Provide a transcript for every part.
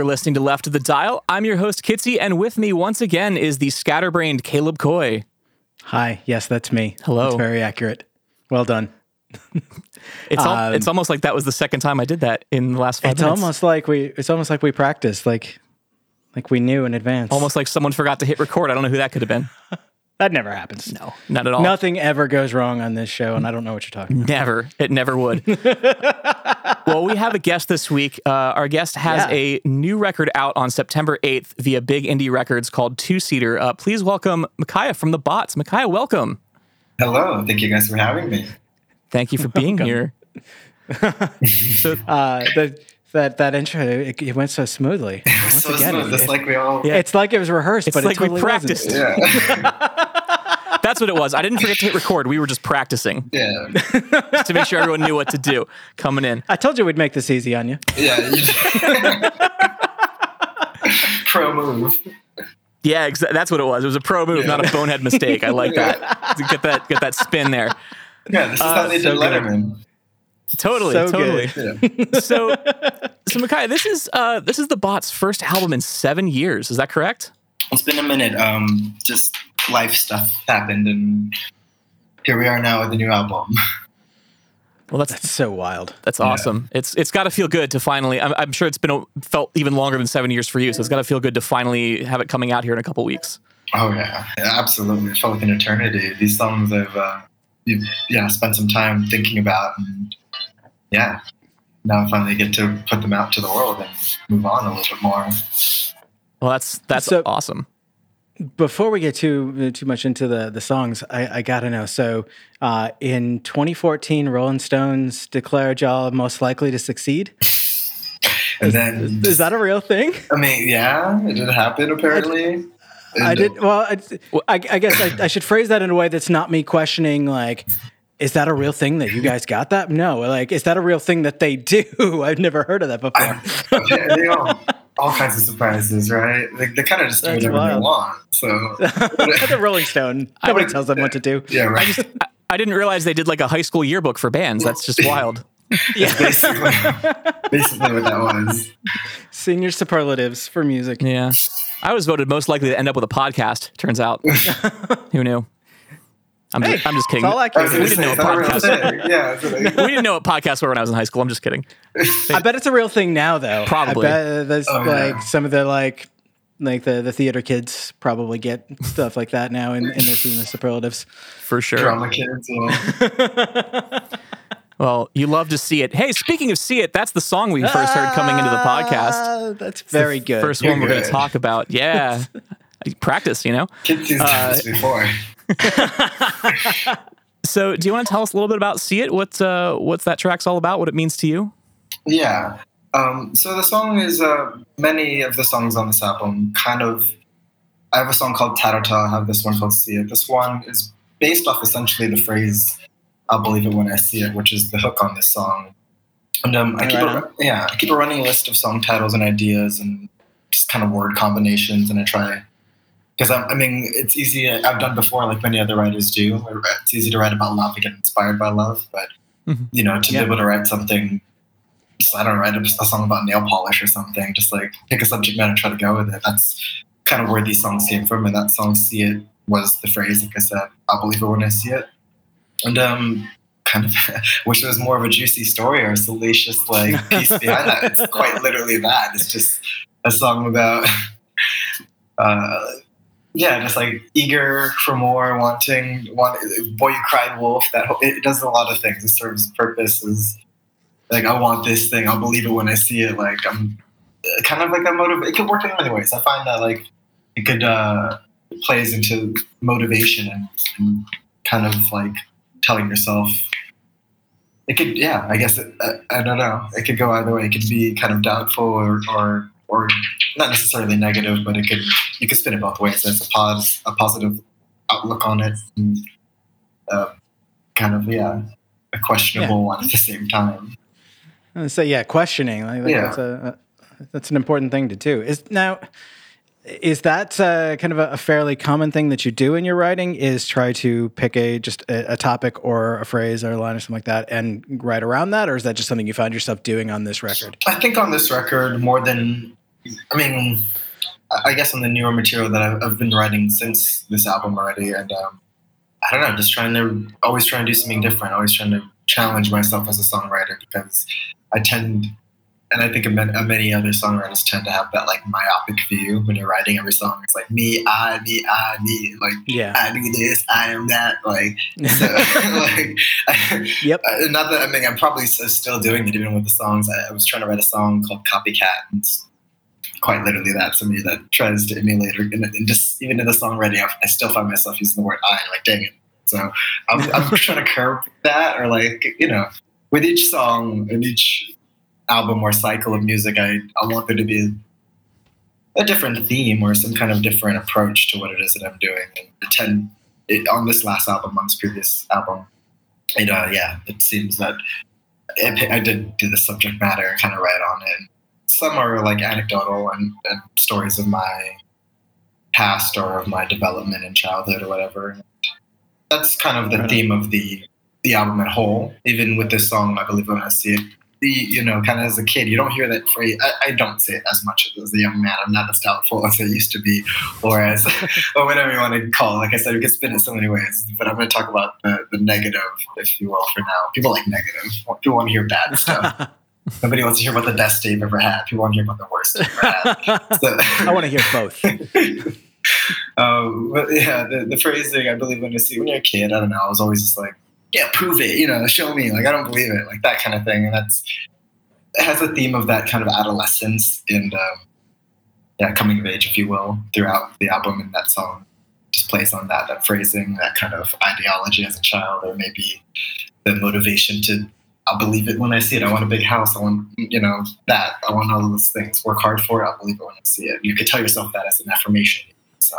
You're listening to Left of the Dial. I'm your host, Kitsy, and with me once again is the scatterbrained Caleb Coy. Hi, yes, that's me. Hello. That's very accurate. Well done. It's al- um, it's almost like that was the second time I did that in the last five It's minutes. almost like we it's almost like we practiced, like like we knew in advance. almost like someone forgot to hit record. I don't know who that could have been. that never happens. No, not at all. Nothing ever goes wrong on this show, and I don't know what you're talking about. Never. It never would. well, we have a guest this week. Uh, our guest has Yeah. a new record out on September 8th via Big Indie Records called Two Seater. Uh, please welcome Mikaiah from the Bots. Mikaiah, welcome. Hello, thank you guys for having me. Thank you for being here. so, Uh, the, that that intro it, it went so smoothly. Once So again, smooth, it- just like we all. Yeah. it's like it was rehearsed, It's but like it we totally practiced. Wasn't. Yeah, that's what it was. I didn't forget to hit record. We were just practicing yeah, just to make sure everyone knew what to do coming in. I told you we'd make this easy on you. yeah. You Pro move. Yeah, exa- that's what it was. It was a pro move, Yeah. not a bonehead mistake. I like that. Get that get that spin there. Yeah, this is Uh, how they so did good. Letterman. Totally, So totally. Yeah. so so Mikaiah, this is uh this is the bot's first album in seven years. Is that correct? It's been a minute. Um, just life stuff happened, and here we are now with the new album. Well, that's That's so wild. that's awesome. It's it's got to feel good to finally. I'm, I'm sure it's been a, felt even longer than seven years for you. So it's got to feel good to finally have it coming out here in a couple weeks. Oh yeah, yeah absolutely. It felt like an eternity. These songs I've uh, yeah spent some time thinking about, and yeah, now I finally get to put them out to the world and move on a little bit more. Well, that's that's So- awesome. Before we get too too much into the the songs, I, I gotta know. So, uh, in 2014, Rolling Stones declared y'all most likely to succeed. And then, Is that a real thing? I mean, yeah, it did happen apparently. I And, did. Well, I, I, I guess I, I should phrase that in a way that's not me questioning. Like, is that a real thing that you guys got that? No. Like, is that a real thing that they do? I've never heard of that before. I, they all, all kinds of surprises, right? They, they kind of just do That's whatever they wild. want. So, the Rolling Stone. Nobody tells them what to do. yeah, right. I, I didn't realize they did like a high school yearbook for bands. That's just wild. Yeah. basically, basically what that was. Senior superlatives for music. Yeah. I was voted most likely to end up with a podcast. Turns out, who knew? I'm just, I'm just kidding. It's all I accurate. was We didn't know what it's not podcasts. thing. Yeah, like- we didn't know what podcasts were when I was in high school. I'm just kidding. I bet it's a real thing now, though. Probably. I bet there's Oh, yeah. like some of the like like the, the theater kids probably get stuff like that now in, in their senior superlatives. For sure. drama kids. Yeah. Well, you love to see it. Hey, speaking of see it, that's the song we first heard coming into the podcast. Ah, that's very good. First You're one we're going to talk about. Yeah. Practice, you know? Kids Uh, this before. So, do you want to tell us a little bit about See It? What's, uh, what's that track's all about? What it means to you? Yeah. Um, so the song is uh, many of the songs on this album kind of. I have a song called Tatata. I have this one called See It. This one is based off essentially the phrase "I'll believe it when I see it," which is the hook on this song. And um, I keep on. a, yeah, I keep a running list of song titles and ideas and just kind of word combinations, and I try because I mean it's easy. I've done before, like many other writers do. It's easy to write about love and get inspired by love, but Mhm. you know, to Yeah. be able to write something just, I don't know, write a, a song about nail polish or something. Just like pick a subject matter and try to go with it. That's kind of where these songs came from. And that song "See It" was the phrase. Like I said, I'll believe it when I see it. And um, kind of wish it was more of a juicy story or a salacious like piece behind that. It's quite literally that. It's just a song about. Uh, yeah, just like eager for more, wanting, want, boy, you cried wolf. That it does a lot of things. It serves purposes. Like I want this thing. I'll believe it when I see it. Like I'm uh, kind of like a motive. It could work in many ways. I find that like it could uh, plays into motivation and, and kind of like telling yourself. It could, yeah. I guess it, I, I don't know. It could go either way. It could be kind of doubtful or or or not necessarily negative, but it could you could spin it both ways. There's a pos a positive outlook on it, and uh, kind of yeah, a questionable one at the same time. And so yeah, questioning. Like, Yeah. that's a, a that's an important thing to do. Is now is that uh, kind of a, a fairly common thing that you do in your writing? Is try to pick a just a, a topic or a phrase or a line or something like that and write around that, or is that just something you find yourself doing on this record? I think on this record, more than I mean, I guess on the newer material that I've, I've been writing since this album already, and um, I don't know, just trying to always trying to do something different, always trying to challenge myself as a songwriter because I tend, and I think many other songwriters tend to have that like myopic view when you're writing every song. It's like me, I, me, I, me. Like yeah. I do this, I am that. Like, so, like yep. Not that I mean, I'm probably still doing it even with the songs. I, I was trying to write a song called Copycat. And quite literally that somebody that tries to emulate or and, and just even in the songwriting, I, I still find myself using the word I. Like, dang it. So I'm, I'm trying to curb that, or like you know, with each song and each album or cycle of music, I I want there to be a different theme or some kind of different approach to what it is that I'm doing. And pretend it, on this last album, on this previous album, it uh, yeah, it seems that it, I did do the subject matter kind of right on it some are like anecdotal and, and, stories of my past or of my development in childhood or whatever. That's kind of the theme of the the album at whole. Even with this song, I believe when I see it, the you know, kind of as a kid, you don't hear that phrase. I, I, don't say it as much as a young man. I'm not as doubtful as I used to be, or as or whatever you want to call. it. Like I said, we can spin it so many ways. But I'm going to talk about the, the negative, if you will, for now. People like negative. People want to hear bad stuff. Nobody wants to hear about the best day you've ever had. People want to hear about the worst day you've ever had. So, I want to hear both. um, but yeah, the, the phrasing, I believe when you see when you're a kid, I don't know, I was always just like, yeah, prove it, you know, show me. Like, I don't believe it, like that kind of thing. And that's, it has a theme of that kind of adolescence and, um, yeah, coming of age, if you will, throughout the album and that song just plays on that, that phrasing, that kind of ideology as a child, or maybe the motivation to I'll believe it when I see it. I want a big house. I want, you know, that. I want all those things. Work hard for it. I'll believe it when I see it. You could tell yourself that as an affirmation. So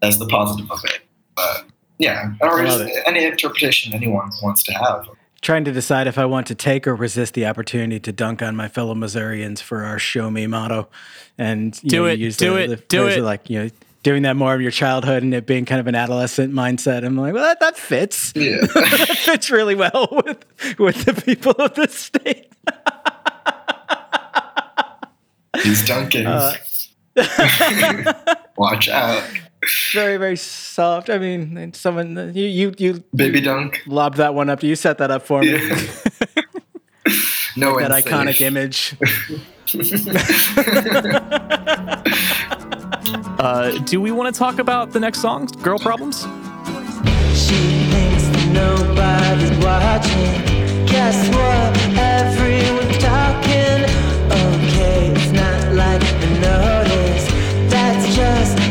that's the positive of it. But yeah, or just any interpretation anyone wants to have. Trying to decide if I want to take or resist the opportunity to dunk on my fellow Missourians for our "Show Me" motto, and do know, it, use do the, it, the do it. Like you know, doing that more of your childhood and it being kind of an adolescent mindset. I'm like, well, that, that fits. Yeah. that fits really well with with the people of the state. He's dunking. Uh, Watch out. Very, very soft. I mean, someone you you you baby dunk lobbed that one up. You set that up for me. Yeah. no, like that iconic image. Uh, do we want to talk about the next song, Girl Problems? She thinks nobody's watching. Guess what? Everyone's talking. Okay, it's not like the notice. That's just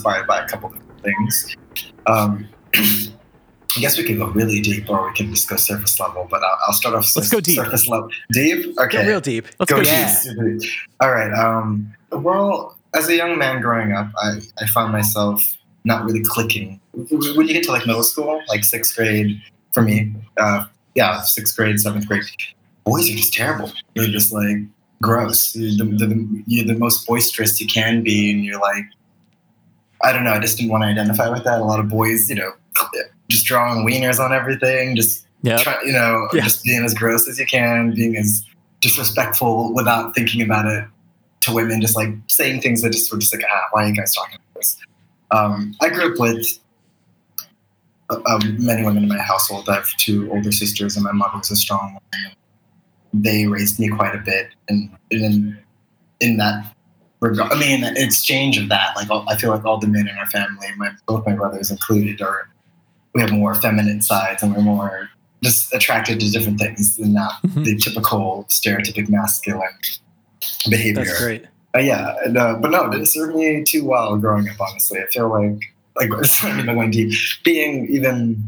inspired by a couple different things. Um, I guess we can go really deep, or we can just go surface level. But I'll, I'll start off. Let's go deep. Surface level. Deep. Okay. Get real deep. Let's go go deep. yeah. deep. All right. Um, well, as a young man growing up, I, I found myself not really clicking. When you get to like middle school, like sixth grade, for me, uh, yeah, sixth grade, seventh grade, boys are just terrible. They're just like gross. You're the, the, you're the most boisterous you can be, and you're like, I don't know. I just didn't want to identify with that. A lot of boys, you know, just drawing wieners on everything, just Yeah. try, you know, Yeah. just being as gross as you can, being as disrespectful without thinking about it to women, just like saying things that just were just like, ah, why are you guys talking about this? Um, I grew up with uh, um, many women in my household. I have two older sisters, and my mother was a strong woman. They raised me quite a bit, and, and in, in that I mean, exchange of that, like I feel like all the men in our family, my both my brothers included, are we have more feminine sides, and we're more just attracted to different things than not Mhm. the typical stereotypic masculine behavior. That's great. Uh, yeah, and, uh, but no, it didn't me too well growing up. Honestly, I feel like like going deep, being even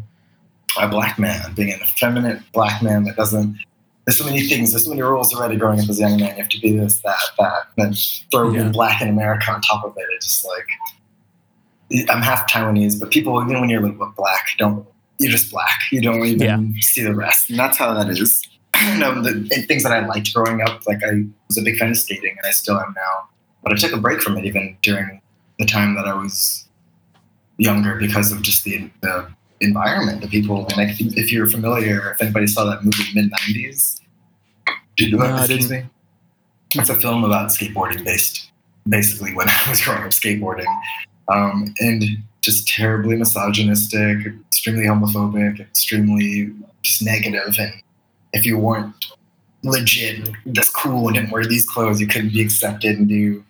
a black man, being an effeminate black man that doesn't. There's so many things. There's so many rules already growing up as a young man. You have to be this, that, that. Then throw Yeah. in black in America on top of it. It's just like I'm half Taiwanese, but people, even when you're like black, don't you're just black. You don't even see the rest, and that's how that is. you know, the and things that I liked growing up, like I was a big fan of skating, and I still am now. But I took a break from it even during the time that I was younger because of just the the environment, the people. And like, if you're familiar, if anybody saw that movie Mid90s, did you? No, I excuse me. It's a film about skateboarding, based basically when I was growing up skateboarding, um, and just terribly misogynistic, extremely homophobic, extremely just negative, and if you weren't legit, just cool, and didn't wear these clothes, you couldn't be accepted and do,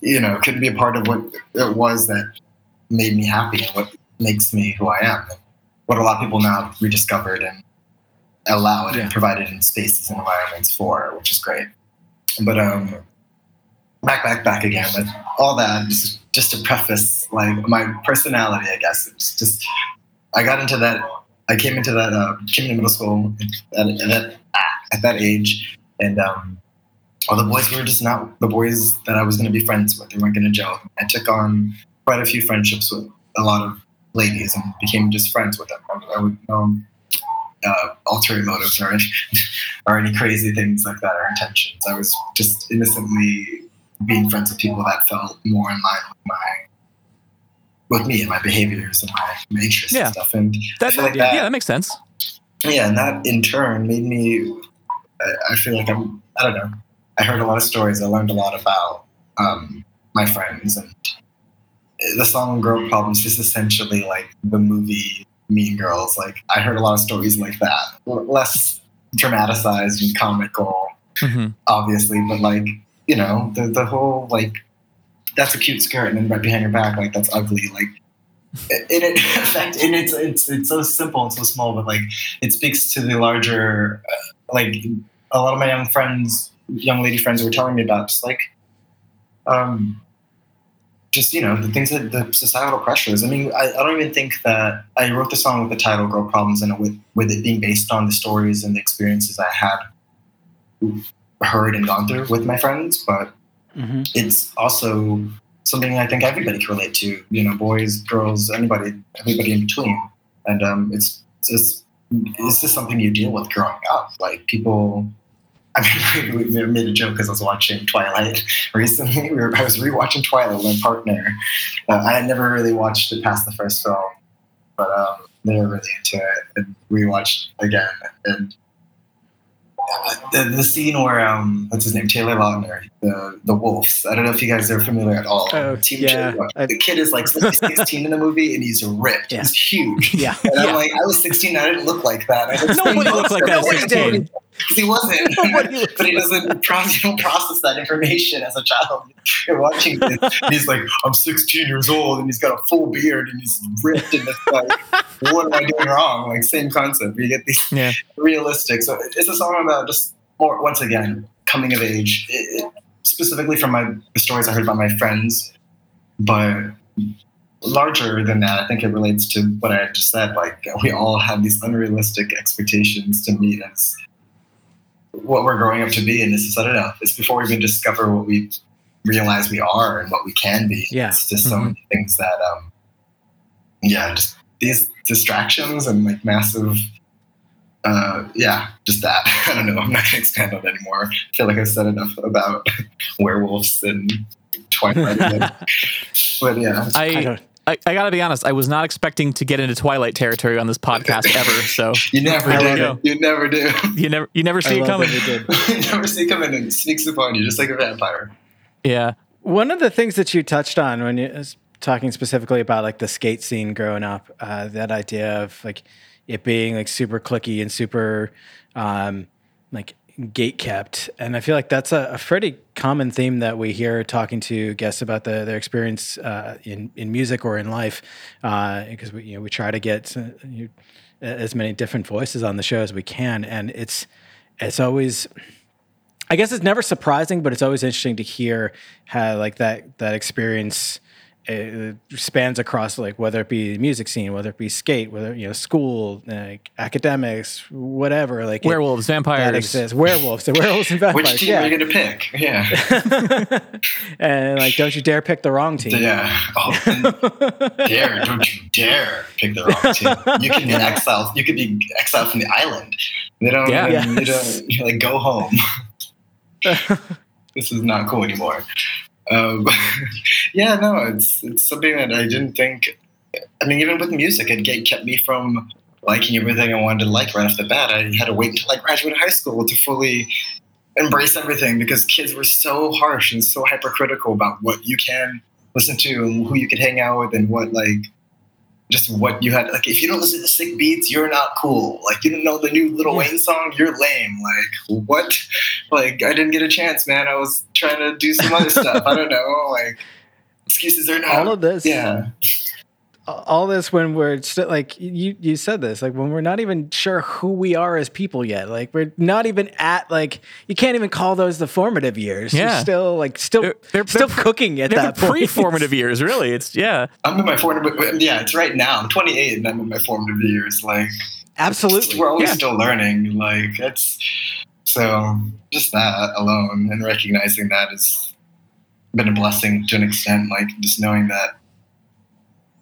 you know, couldn't be a part of what it was that made me happy and what makes me who I am. What a lot of people now have rediscovered and allow it Yeah. and provided in spaces and environments for, which is great. But um, back, back, back again. With all that, just just to preface, like my personality, I guess it's just I got into that. I came into that uh, came into middle school at, at, that, at that age, and um, all the boys were just not the boys that I was going to be friends with. They weren't going to gel. I took on quite a few friendships with a lot of ladies and became just friends with them. I, I would um, uh, ulterior motives or any, or any crazy things like that or intentions. I was just innocently being friends with people that felt more in line with my with me and my behaviors and my, my interests Yeah. and stuff. And That, like yeah, that- that makes sense. yeah, and that in turn made me. I, I feel like I'm. I don't know. I heard a lot of stories. I learned a lot about um, my friends, and the song "Girl Problems" is essentially like the movie Mean Girls. Like I heard a lot of stories like that, less dramatized and comical, hmm obviously, but like you know the the whole like that's a cute skirt, and then right behind your back, like that's ugly, like. In it, fact, and it's it's it's so simple and so small, but like it speaks to the larger, uh, like a lot of my young friends, young lady friends were telling me about, just like, um, just you know the things that the societal pressures. I mean, I, I don't even think that I wrote the song with the title "Girl Problems" and with with it being based on the stories and the experiences I had heard and gone through with my friends, but hmm it's also something I think everybody can relate to. You know, boys, girls, anybody, everybody in between. And um, it's just it's just something you deal with growing up. Like people. I mean, we made a joke because I was watching Twilight recently. We were, I was rewatching Twilight with my partner. Uh, I had never really watched it past the first film, but um, they were really into it, and we watched again. And the, the scene where um, what's his name, Taylor Lautner, the the wolves. I don't know if you guys are familiar at all. Oh, Team yeah. The kid is like 16 in the movie, and he's ripped. Yeah. He's huge. Yeah. And Yeah. I'm like, I was 16, I didn't look like that. I Nobody looks like that at Nobody 16. did. he wasn't. Nobody but he doesn't, pro- he don't process that information as a child. You're watching this, and he's like, I'm 16 years old, and he's got a full beard, and he's ripped, and it's like, what am I doing wrong? Like, same concept. You get these Yeah. realistic. So it's a song about just more, once again, coming of age. It, it- specifically from my the stories I heard about my friends but larger than that, I think it relates to what I just said. Like we all have these unrealistic expectations to meet as what we're growing up to be, and this is I don't know. It's before we even discover what we realize we are and what we can be. Yeah. It's just so Mhm. many things that um yeah, just these distractions and like massive uh yeah, just that. I don't know. I'm not gonna expand on it anymore. I feel like I've said enough about werewolves and Twilight. but, but yeah. I I, don't. I, I gotta be honest. I was not expecting to get into Twilight territory on this podcast ever. So You never do. love You never do. you never you never I see it coming. that we you never see it coming and sneaks upon you just like a vampire. Yeah. One of the things that you touched on when you was talking specifically about like the skate scene growing up, uh, that idea of like it being like super cliquey and super um, like gate kept, and I feel like that's a, a pretty common theme that we hear talking to guests about the, their experience uh, in in music or in life, because we you know we try to get uh, you, as many different voices on the show as we can, and it's it's always I guess it's never surprising, but it's always interesting to hear how like that that experience uh, spans across like whether it be the music scene, whether it be skate, whether you know school, like academics, whatever. Like it- Werewolves, that vampires. exists. Werewolves, the werewolves and vampires. Which team yeah, are you gonna pick? Yeah. and like don't you dare pick the wrong team. Yeah. Oh, dare, don't you dare pick the wrong team. You can be exiled. You could be exiled from the island. They don't. Yeah. Yeah. You don't. Like go home. this is not cool anymore. Um, yeah, no, it's it's something that I didn't think. I mean, even with music, it kept me from liking everything I wanted to like right off the bat. I had to wait until I graduated high school to fully embrace everything because kids were so harsh and so hypercritical about what you can listen to and who you can hang out with and what like just what you had like if you don't listen to sick beats you're not cool. Like you don't know the new Lil Wayne song? You're lame. Like what? Like i didn't get a chance man. I was trying to do some other stuff. I don't know. Like excuses are not All of this, yeah all this when we're still like you you said this like when we're not even sure who we are as people yet like we're not even at like you can't even call those the formative years You're Yeah. still like still They're- they're- still they're- cooking at that pre-formative years, really. It's yeah. i'm in my formative yeah it's right now i'm 28 and i'm in my formative years like absolutely we're always Yeah. still learning like it's so just that alone and recognizing that has been a blessing to an extent like just knowing that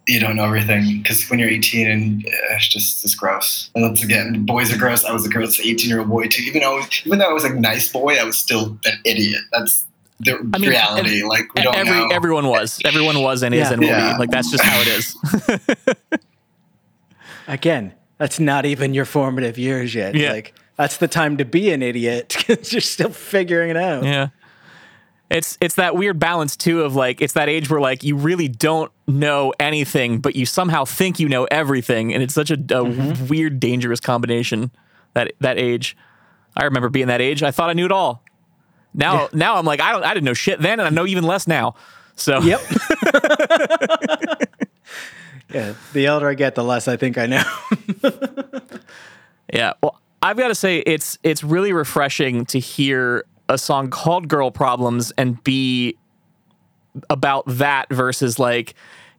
you don't know everything because when you're 18 and uh, it's just it's gross and once again boys are gross i was a gross 18 year old boy too even though even though i was a nice boy i was still an idiot that's the I mean, reality like we don't Every know everyone was. Everyone was and is Yeah. and will Yeah. be. Like that's just how it is. again that's not even your formative years yet Yeah. like that's the time to be an idiot because you're still figuring it out Yeah. It's it's that weird balance too of like it's that age where like you really don't know anything, but you somehow think you know everything, and it's such a, a Mm-hmm. weird, dangerous combination. That that age, I remember being that age. I thought I knew it all. Now Yeah. now I'm like I don't I didn't know shit then, and I know even less now. So yep yeah the older i get the less i think i know Yeah. Well, I've got to say it's it's really refreshing to hear a song called Girl Problems and be about that versus like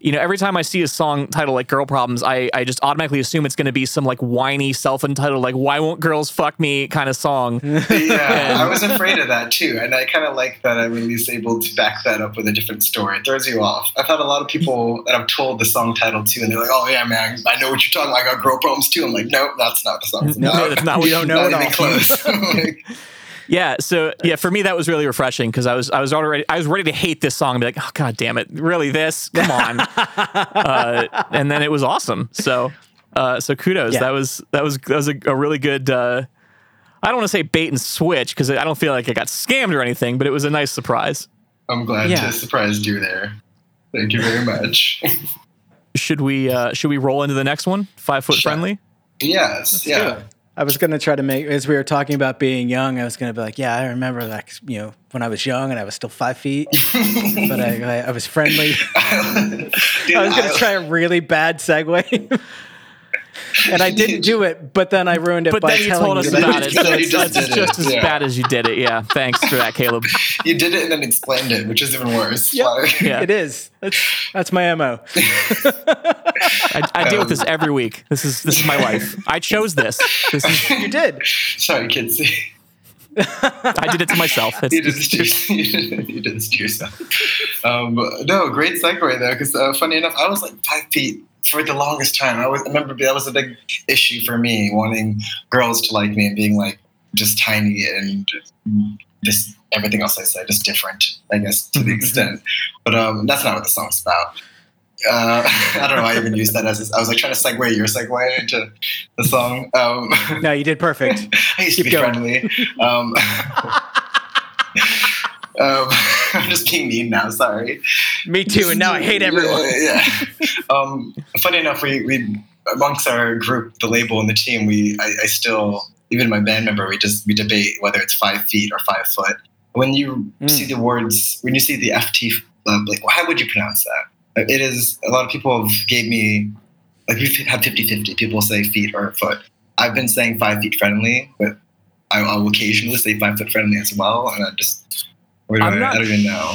you know, every time I see a song titled like Girl Problems, I, I just automatically assume it's going to be some like whiny, self entitled, like, why won't girls fuck me kind of song. yeah, I was afraid of that too, and I kind of like that I'm at least able to back that up with a different story. It throws you off. I've had a lot of people that I've told the song title to, and they're like, "Oh yeah, man, I know what you're talking. about. I got girl problems too." I'm like, "Nope, that's not the song. No, that's not We don't know not at even all. close." Like, Yeah, so yeah, for me that was really refreshing because I was I was already I was ready to hate this song and be like, oh god damn it, really this? Come on, uh, and then it was awesome. So uh, so kudos. Yeah. That was that was that was a, a really good. Uh, I don't want to say bait and switch because I don't feel like I got scammed or anything, but it was a nice surprise. I'm glad Yeah. to surprise you there. Thank you very much. Should we uh, should we roll into the next one? Five foot Sure. friendly. yes, yeah. I was gonna try to make as we were talking about being young. I was gonna be like, yeah, I remember like you know when I was young and I was still five feet, but I, I, I was friendly. Dude, I was gonna I- try a really bad segue. and I didn't do it, but then I ruined it But by then you telling told us you about it, did so You it's, just it's just it, as yeah. bad as you did it. Yeah, thanks for that, Caleb. You did it and then explained it, which is even worse. Yep. Yeah. It is. That's that's my mo. I, I deal with this every week. This is this is my life. I chose this. This is You did. Sorry, kids. I did it to myself. It's, you did this to yourself. You did, you did this to yourself. Um, no, great segue there. Because uh, funny enough, I was like five feet for the longest time. I, was, I remember that was a big issue for me, wanting girls to like me and being like just tiny and just everything else I said, just different, I guess, to the extent. But um, that's not what the song's about. Uh, I don't know. why I even used that as I was like trying to segue your segue into the song. Um, No, you did perfect. I used to be going. friendly. Um, um, I'm just being mean now. Sorry. Me too. And now I hate everyone. Yeah. yeah. Um, funny enough, we, we amongst our group, the label and the team, we I, I still even my band member, we just we debate whether it's five feet or five foot. When you Mm. see the words, when you see the FT, uh, like how would you pronounce that? It is a lot of people have gave me like we've had 50-50. People say feet or foot. I've been saying five feet friendly, but I, I will occasionally say five foot friendly as well, and I just where do I'm I, not- I don't even know.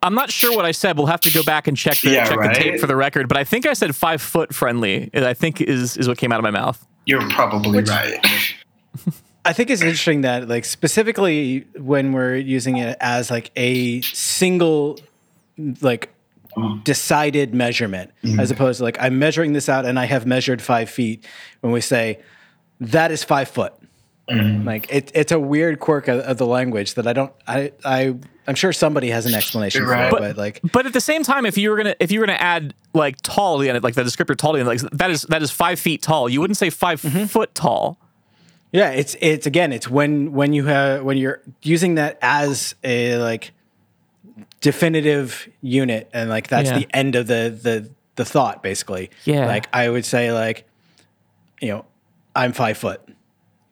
I'm not sure what I said. We'll have to go back and check the Yeah, check right? the tape for the record. But I think I said five foot friendly. I think is is what came out of my mouth. You're probably Which- right. I think it's interesting that like specifically when we're using it as like a single like decided measurement mm-hmm. as opposed to like I'm measuring this out and I have measured five feet when we say that is five foot. Like it, it's a weird quirk of, of the language that I don't I I I'm sure somebody has an explanation for it, But- but like But at the same time, if you were gonna if you were gonna add like tall to the end, like the descriptor tall to the end, like that is that is five feet tall. You wouldn't say 5 Mm-hmm. foot tall. Yeah, it's it's again, it's when when you have when you're using that as a like definitive unit and like that's Yeah. the end of the the the thought basically. Yeah. Like I would say like you know, I'm 5 foot,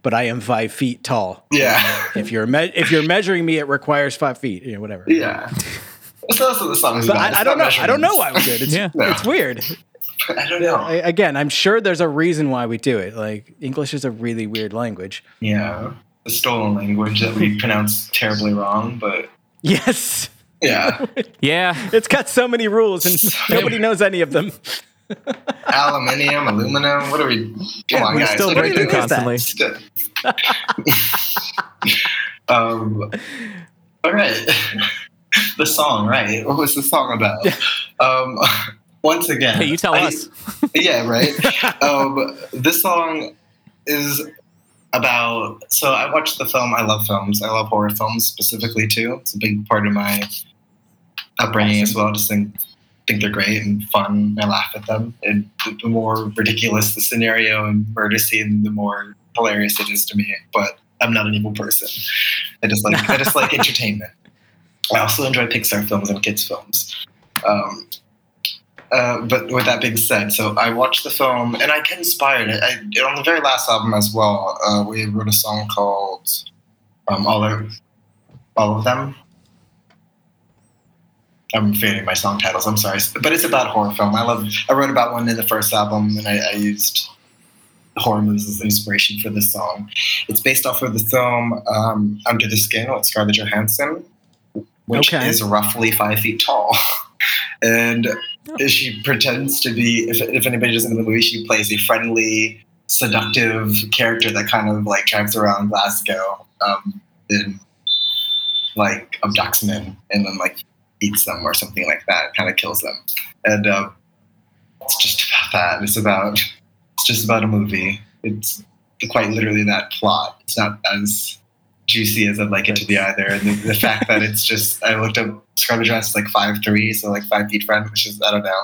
but I am 5 feet tall. Yeah. If you're me- if you're measuring me it requires 5 feet, you know, whatever. Yeah. That's that's what the song is But about. I, I don't know. not I don't know why we did. It's, Yeah. it's weird. I don't know. I, again, I'm sure there's a reason why we do it. Like English is a really weird language. Yeah. The stolen language that we pronounce terribly wrong, but Yes. yeah. Yeah, It's got so many rules and nobody knows any of them. Aluminium, aluminum. What are we? Come on, we guys. still What are break we through doing? is that? constantly. um, all right. the song, right? What was the song about? Um, once again, Hey, you tell I- us. yeah, right. um, this song is about. So I watched the film. I love films. I love horror films specifically too. It's a big part of my upbringing as well. Just think think they're great and fun. I laugh at them. And the, more ridiculous the scenario and murder scene, the more hilarious it is to me. But I'm not an evil person. I just like I just like entertainment. I also enjoy Pixar films and kids films. Um, uh, but with that being said, so I watched the film and I get inspired. I, on the very last album as well, uh, we wrote a song called um, "All of All of Them." I'm fading my song titles. I'm sorry, but it's about horror film. I love. I wrote about one in the first album, and I, I used horror movies as inspiration for this song. It's based off of the film um, Under the Skin with Scarlett Johansson, which Okay. is roughly five feet tall. and she pretends to be, if, if anybody doesn't know the movie, she plays a friendly, seductive character that kind of like drives around Glasgow um, and like abducts men and then like eats them or something like that, kind of kills them. And uh, it's just about that. It's about it's just about a movie. It's quite literally that plot. It's not as juicy as I'd like it to be either. And the, the fact that it's just I looked up Scarlett Johansson's like five three, so like five feet friend, which is I don't know.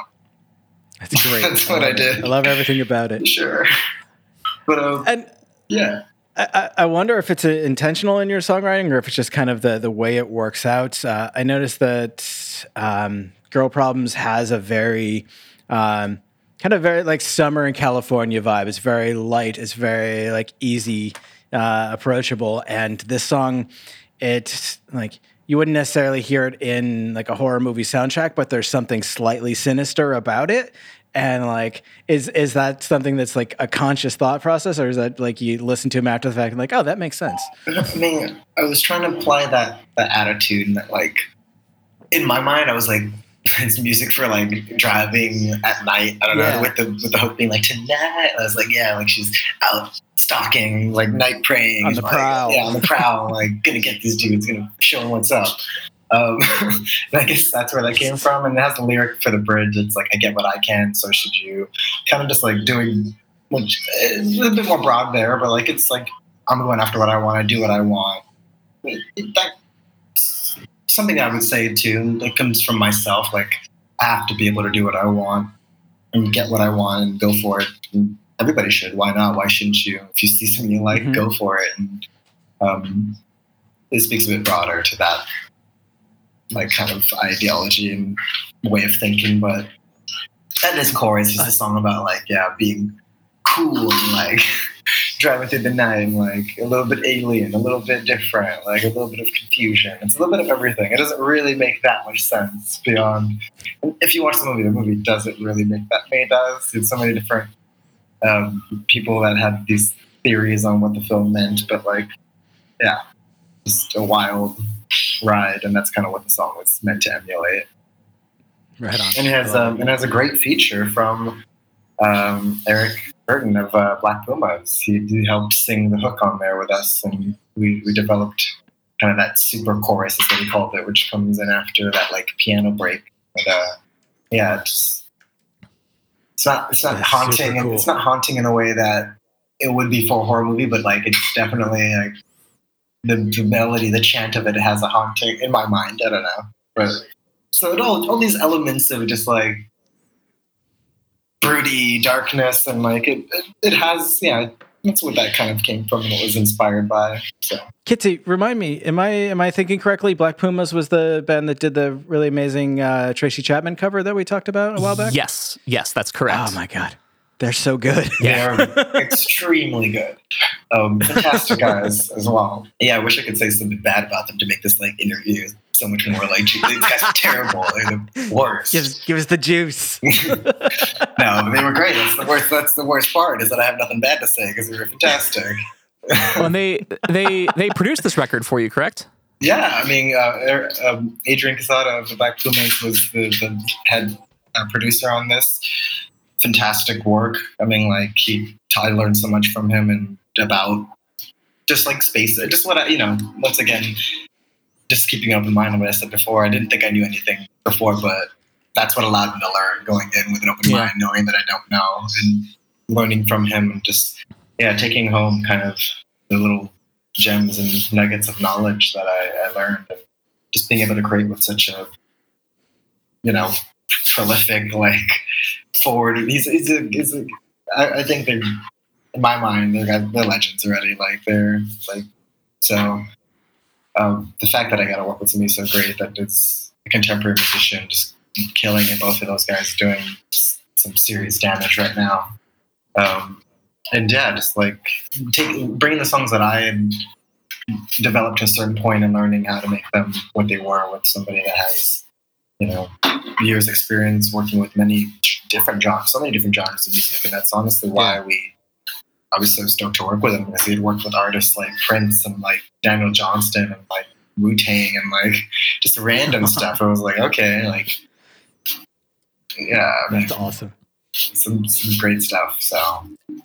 That's great. That's what I love it. did. I love everything about it. Sure. But um, And yeah. I, I wonder if it's uh, intentional in your songwriting or if it's just kind of the the way it works out. Uh, I noticed that um, "Girl Problems" has a very um, kind of very like summer in California vibe. It's very light. It's very like easy, uh, approachable. And this song, it's like you wouldn't necessarily hear it in like a horror movie soundtrack, but there's something slightly sinister about it. And like, is is that something that's like a conscious thought process, or is that like you listen to him after the fact and like, oh, that makes sense? I mean, I was trying to apply that that attitude and that like in my mind, I was like, it's music for like driving at night. I don't Yeah. know, with the with the hope being like tonight. I was like, yeah, like she's out stalking, like night preying On the like, prowl. Yeah, on the prowl, like gonna get these dudes, gonna show them what's up. Um, I guess that's where that came from. And it has the lyric for the bridge. It's like, I get what I can, so should you. Kind of just like doing, which is a bit more broad there, but like it's like I'm going after what I want. I do what I want. That's something I would say too. That comes from myself. Like I have to be able to do what I want and get what I want and go for it. And everybody should. Why not? Why shouldn't you? If you see something you like, Mhm. go for it. And um, it speaks a bit broader to that like kind of ideology and way of thinking, but at its core, it's just a song about like yeah, being cool and like driving through the night and like a little bit alien, a little bit different, like a little bit of confusion. It's a little bit of everything. It doesn't really make that much sense beyond. If you watch the movie, the movie doesn't really make that many does. There's so many different um, people that have these theories on what the film meant, but like yeah, just a wild ride, and that's kind of what the song was meant to emulate. Right on. And it has um, and it has a great feature from um, Eric Burton of uh, Black Pumas. He, he helped sing the hook on there with us, and we, we developed kind of that super chorus is what he called it, which comes in after that like piano break. But uh, yeah, it's it's not it's not That's haunting. cool. It's not haunting in a way that it would be for a horror movie, but like it's definitely like the, the melody, the chant of it has a haunting in my mind. I don't know, but so it all all these elements of just like broody darkness and like it it, it has yeah that's what that kind of came from and it was inspired by so Kitty, remind me, am I am I thinking correctly? Black Pumas was the band that did the really amazing uh, Tracy Chapman cover that we talked about a while back. Yes, yes, that's correct. Oh my god, they're so good. Yeah. they're extremely good um fantastic guys as well yeah i wish i could say something bad about them to make this like interview so much more like these guys are terrible they're the worst give, us- give us the juice. no they were great that's the worst that's the worst part is that i have nothing bad to say because they were fantastic Well, and they they they produced this record for you, correct? Yeah, I mean, uh, um, Adrian Quesada of the Black Pumas was the, the head uh, producer on this. Fantastic work. I mean, like he, I learned so much from him and about just like space, just what I, you know. Once again, just keeping open mind on what I said before. I didn't think I knew anything before, but that's what allowed me to learn. Going in with an open Yeah. mind, knowing that I don't know, and learning from him, and just yeah, taking home kind of the little gems and nuggets of knowledge that I, I learned and just being able to create with such a you know prolific like forward. He's, he's a, he's a I, I think they're in my mind they're they're legends already. Like they're like so um, the fact that I got to work with somebody so great that it's a contemporary musician just killing it both of those guys doing some serious damage right now. Um, and yeah just like take, bringing the songs that I had developed to a certain point and learning how to make them what they were with somebody that has, you know, years experience working with many different genres, so many different genres of music. And that's honestly why we, I was so stoked to work with him because he had worked with artists like Prince and like Daniel Johnston and like Wu Tang and like just random stuff. I was like, okay, like, yeah, That's awesome. some, some great stuff. So,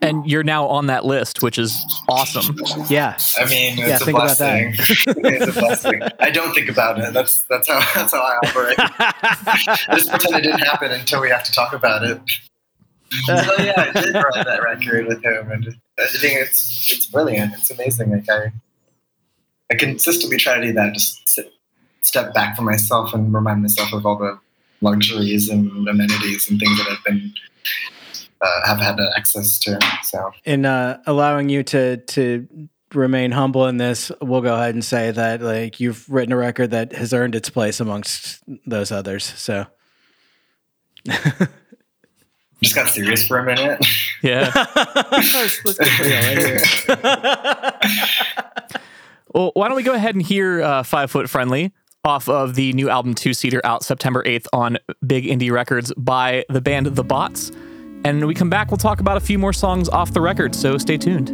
And you're now on that list, which is awesome. Yeah. I mean, Yeah, it's a think about that. blessing. it's a blessing. I don't think about it. That's that's how that's how I operate. Just pretend it didn't happen until we have to talk about it. so yeah, I did write that record with him, and I think it's it's brilliant. It's amazing. Like I, I consistently try to do that. Just sit, step back from myself and remind myself of all the luxuries and amenities and things that I've been uh, have had access to. So in uh, allowing you to to remain humble in this, we'll go ahead and say that like you've written a record that has earned its place amongst those others. So just got serious for a minute. Yeah. let's, let's get real right here. Well, why don't we go ahead and hear uh, Five Foot Friendly off of the new album Two Seater out September 8th on Big Indie Records by the band The Bots. And when we come back, we'll talk about a few more songs off the record, so stay tuned.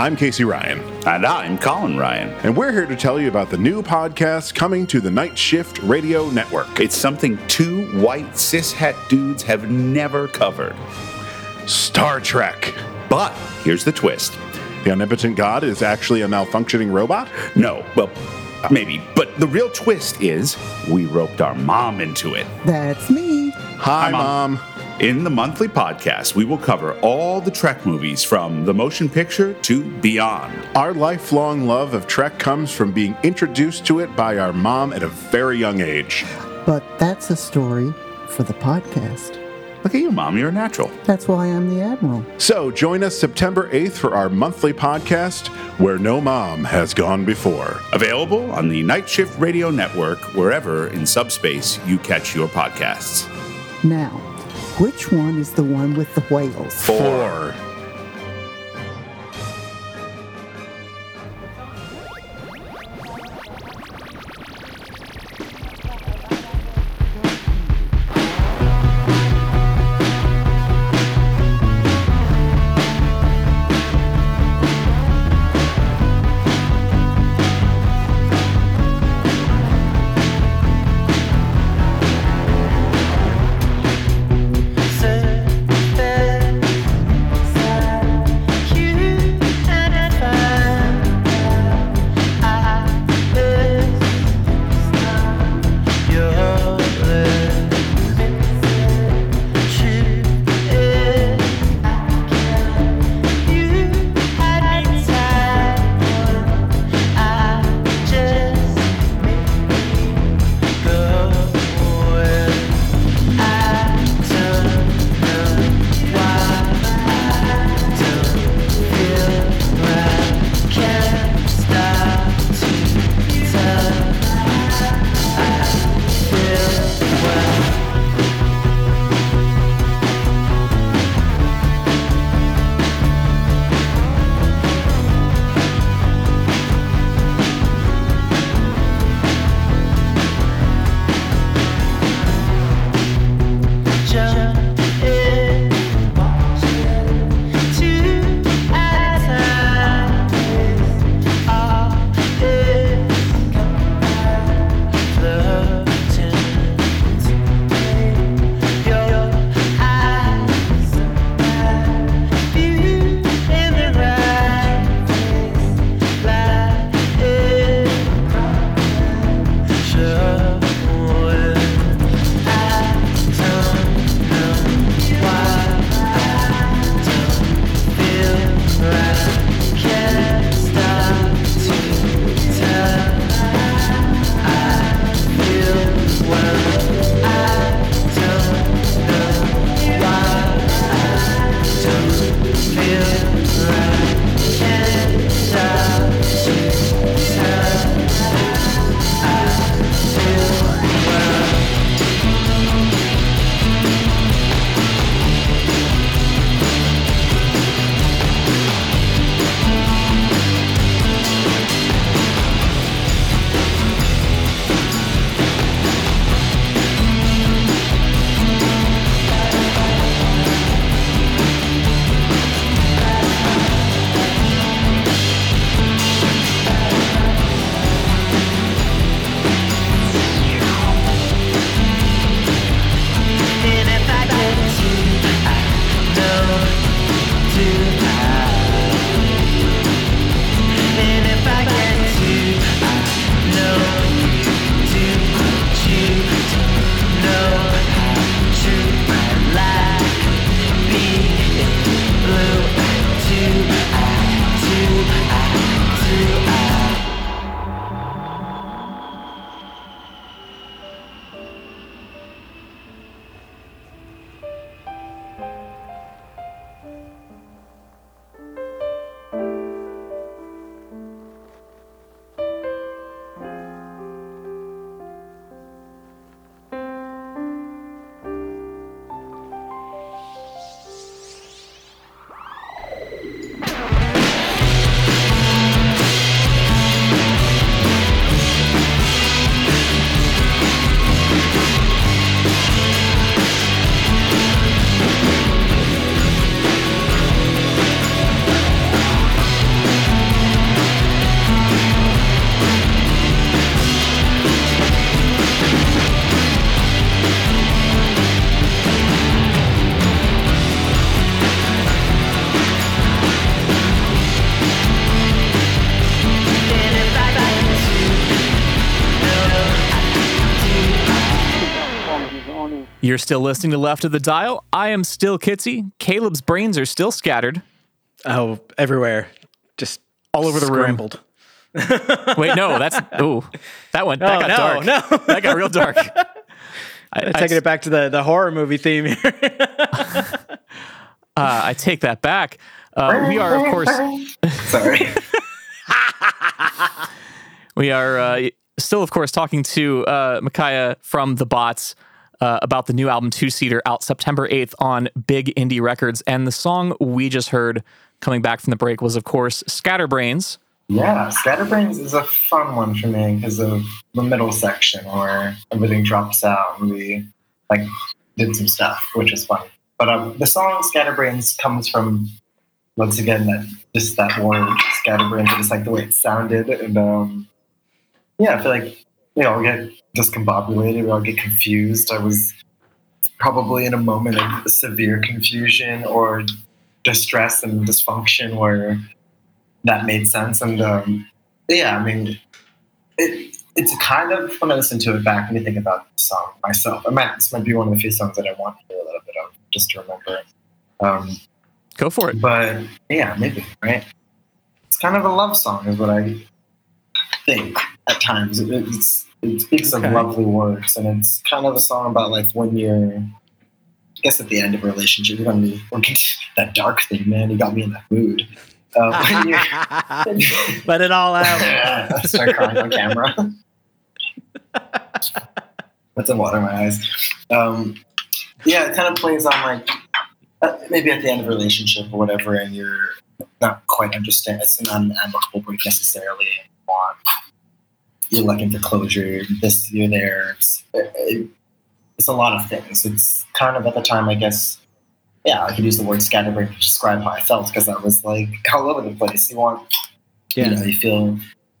I'm Casey Ryan, And I'm Colin Ryan. and we're here to tell you about the new podcast coming to the Night Shift Radio Network. It's something two white cishet dudes have never covered. Star Trek. But here's the twist. The omnipotent god is actually a malfunctioning robot? No, well, maybe. But the real twist is we roped our mom into it. That's me. Hi, Mom. Mom. In the monthly podcast, we will cover all the Trek movies from the motion picture to beyond. Our lifelong love of Trek comes from being introduced to it by our mom at a very young age. But that's a story for the podcast. Look at you, Mom. You're a natural. That's why I'm the Admiral. So join us September 8th for our monthly podcast, Where No Mom Has Gone Before. Available on the Night Shift Radio Network, wherever in subspace you catch your podcasts. Now, which one is the one with the whales? Four. You're still listening to Left of the Dial. I am still Kitsy. Caleb's brains are still scattered. Oh, everywhere. Just All over the room. scrambled. Wait, no, that's ooh, that one that Oh, got no, dark. no. that got real dark. I, I, Taking it back to the, the horror movie theme here. uh, I take that back. Uh, we are, of course, Sorry. we are uh, still, of course, talking to uh, Mikaiah from the Bots uh, about the new album Two Seater out September eighth on Big Indie Records, and the song we just heard coming back from the break was, of course, Scatterbrains. Yeah, Scatterbrains is a fun one for me because of the middle section where everything drops out and we like did some stuff, which is fun. But um, the song Scatterbrains comes from once again that just that word Scatterbrains. Just like the way it sounded, and um, yeah, I feel like you know we all get discombobulated, we all get confused. I was probably in a moment of severe confusion or distress and dysfunction where that made sense. And um, yeah, I mean, it, it's kind of when I listen to it back, let me think about the song myself. I might this might be one of the few songs that I want to hear a little bit of just to remember. Um, Go for it. but yeah, maybe right. It's kind of a love song, is what I think at times. It, it's, it speaks Okay. of lovely words, and it's kind of a song about like when you're. I guess at the end of a relationship, you're gonna be working that dark thing, man. You got me in that mood. Uh, Let it all out. Start crying on camera. With some water in my eyes. Um, yeah, it kind of plays on like uh, maybe at the end of a relationship or whatever, and you're not quite understand. It's not an amicable break necessarily. And you want you're looking for closure. This, you're there. It's it, it's a lot of things. It's kind of at the time, I guess. Yeah, I could use the word scatterbrain to describe how I felt because I was like all over the place. You want you know, you feel.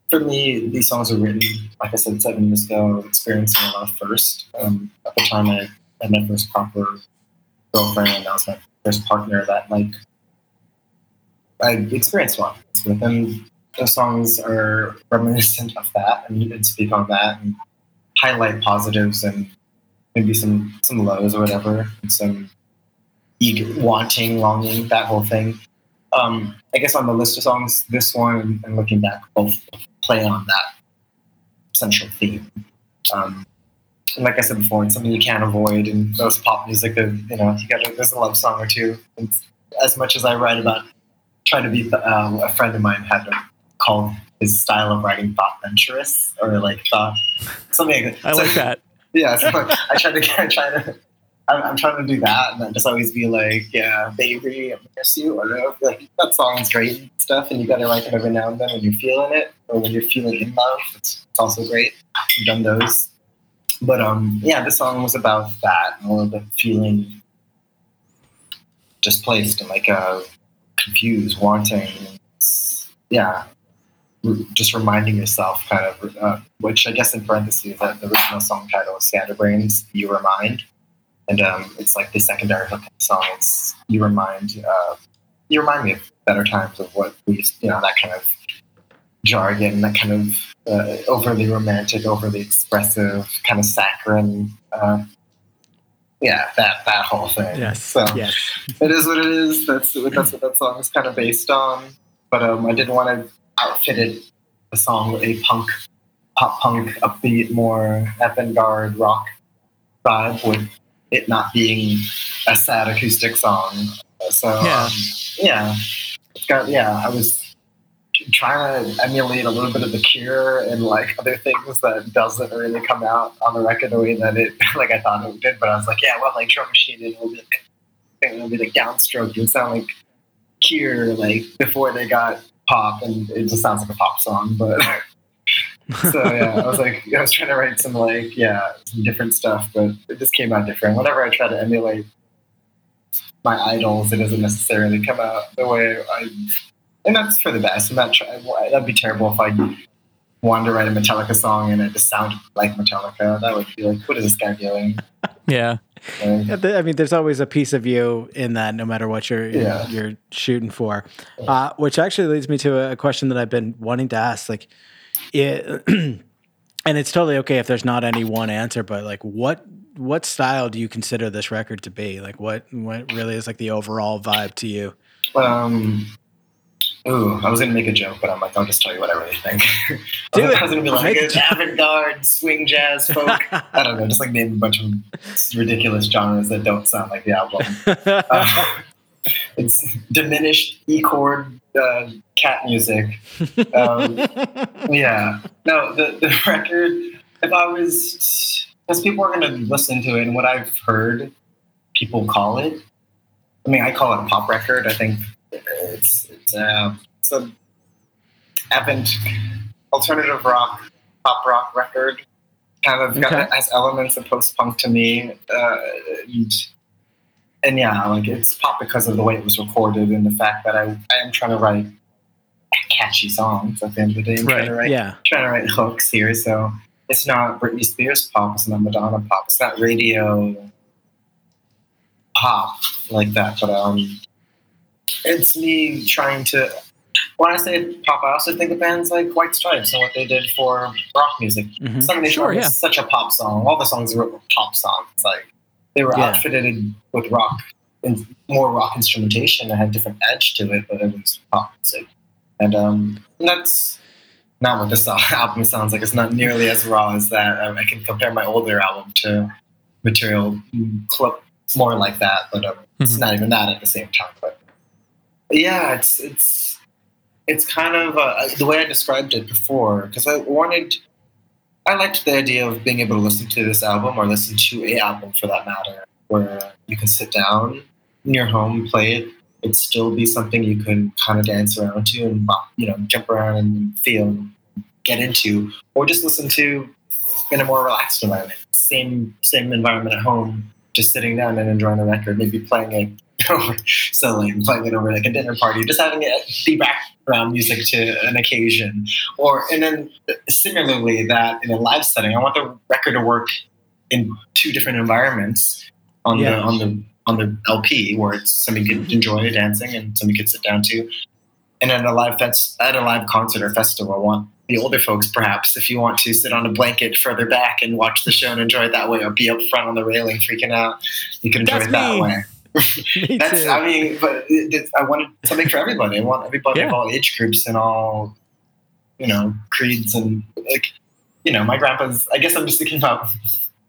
For me, these songs were written, like I said, seven years ago. Experiencing love first. Um, at the time, I had my first proper girlfriend. That was my first partner that like I experienced love with, and those songs are reminiscent of that, and you can speak on that and highlight positives and maybe some some lows or whatever, and some eager, wanting, longing, that whole thing um, I guess on the list of songs, this one and looking back both play on that central theme. Um, and like I said before, it's something you can't avoid in most pop music. You know, you got there's a love song or two. It's, as much as I write about trying to be, um, a friend of mine had called his style of writing thought venturous or like thought something. Like I so- like that. yeah, so I try to I try to I'm, I'm trying to do that and then just always be like, yeah, baby, I miss you or. Like that song's great and stuff, and you gotta like it every now and then when you're feeling it or when you're feeling in love. It's, it's also great. I've done those, but um, yeah, this song was about that more of the feeling displaced and like uh, confused, wanting. Yeah, just reminding yourself, kind of, uh, which I guess in parentheses, that the original song title is Scatterbrains, You Remind. And um, it's like the secondary hook of the song. It's you remind, uh, you remind me of better times of what we, you know, that kind of jargon, that kind of uh, overly romantic, overly expressive, kind of saccharine. Uh, yeah, that that whole thing. Yes. So Yes. it is what it is. That's that's what that song is kind of based on. But um, I didn't want to outfit it the song with a punk, pop punk, upbeat, more avant-garde rock vibe with it not being a sad acoustic song. So Yeah. um, yeah, it's got yeah. I was trying to emulate a little bit of the Cure and like other things that doesn't really come out on the record the way that it like I thought it did. But I was like, yeah, well, like drum machine, it will be like, it will be like downstroke and sound like Cure like before they got pop, and it just sounds like a pop song, but. so yeah, I was like, I was trying to write some like, yeah, some different stuff, but it just came out different. Whenever I try to emulate my idols, it doesn't necessarily come out the way I, and that's for the best. I'm not trying. That'd be terrible if I wanted to write a Metallica song and it just sounded like Metallica. That would be like, what is this guy doing? Yeah. And Yeah, I mean, there's always a piece of you in that, no matter what you're Yeah. you're shooting for. Uh, which actually leads me to a question that I've been wanting to ask. Like, it, and it's totally okay if there's not any one answer, but like, what what style do you consider this record to be? Like what what really is like the overall vibe to you? Um, ooh, I was gonna make a joke, but I'm like, I'll just tell you what I really think. Do I was, it. I was gonna be like, Make a it's joke. avant-garde, swing jazz, folk. I don't know, just like name a bunch of ridiculous genres that don't sound like the album. Uh, it's diminished E chord uh, cat music. Um, yeah, no, the the record. If I was, because people are gonna listen to it, and what I've heard people call it. I mean, I call it a pop record. I think it's it's a, it's a avant alternative rock, pop rock record. Kind of got, Okay. has elements of post punk to me, uh, and, and yeah, like it's pop because of the way it was recorded and the fact that I I am trying to write catchy songs at the end of the day. I'm trying to write Yeah. trying to write hooks here, so it's not Britney Spears pop, it's not Madonna pop, it's not radio pop like that, but um, it's me trying to. When I say pop, I also think of bands like White Stripes and what they did for rock music. Mhm. Seven Nation Sure, yeah. is such a pop song. All the songs were pop songs. Like they were Yeah. outfitted with rock and more rock instrumentation. It had different edge to it, but it was pop music. And um, that's not what this album sounds like. It's not nearly as raw as that. Um, I can compare my older album to material mm, more like that, but um, it's Mhm. not even that at the same time. But yeah, it's it's it's kind of uh, the way I described it before because I wanted. I liked the idea of being able to listen to this album or listen to a album for that matter, where you can sit down in your home, play it. It'd still be something you can kind of dance around to and you know jump around and feel, get into, or just listen to in a more relaxed environment. Same same environment at home, just sitting down and enjoying the record, maybe playing it over so like playing it over like a dinner party, just having it be background music to an occasion. Or and then similarly that in a live setting, I want the record to work in two different environments on Yeah. the on the on the LP where it's somebody could enjoy dancing and somebody could sit down to. And at a live fest, at a live concert or festival, I want the older folks perhaps if you want to sit on a blanket further back and watch the show and enjoy it that way or be up front on the railing freaking out you can enjoy That's it that me. way Me that's too. i mean but it, it- i wanted something for everybody. I want everybody of all age groups and all you know creeds and like you know my grandpa's i guess i'm just thinking about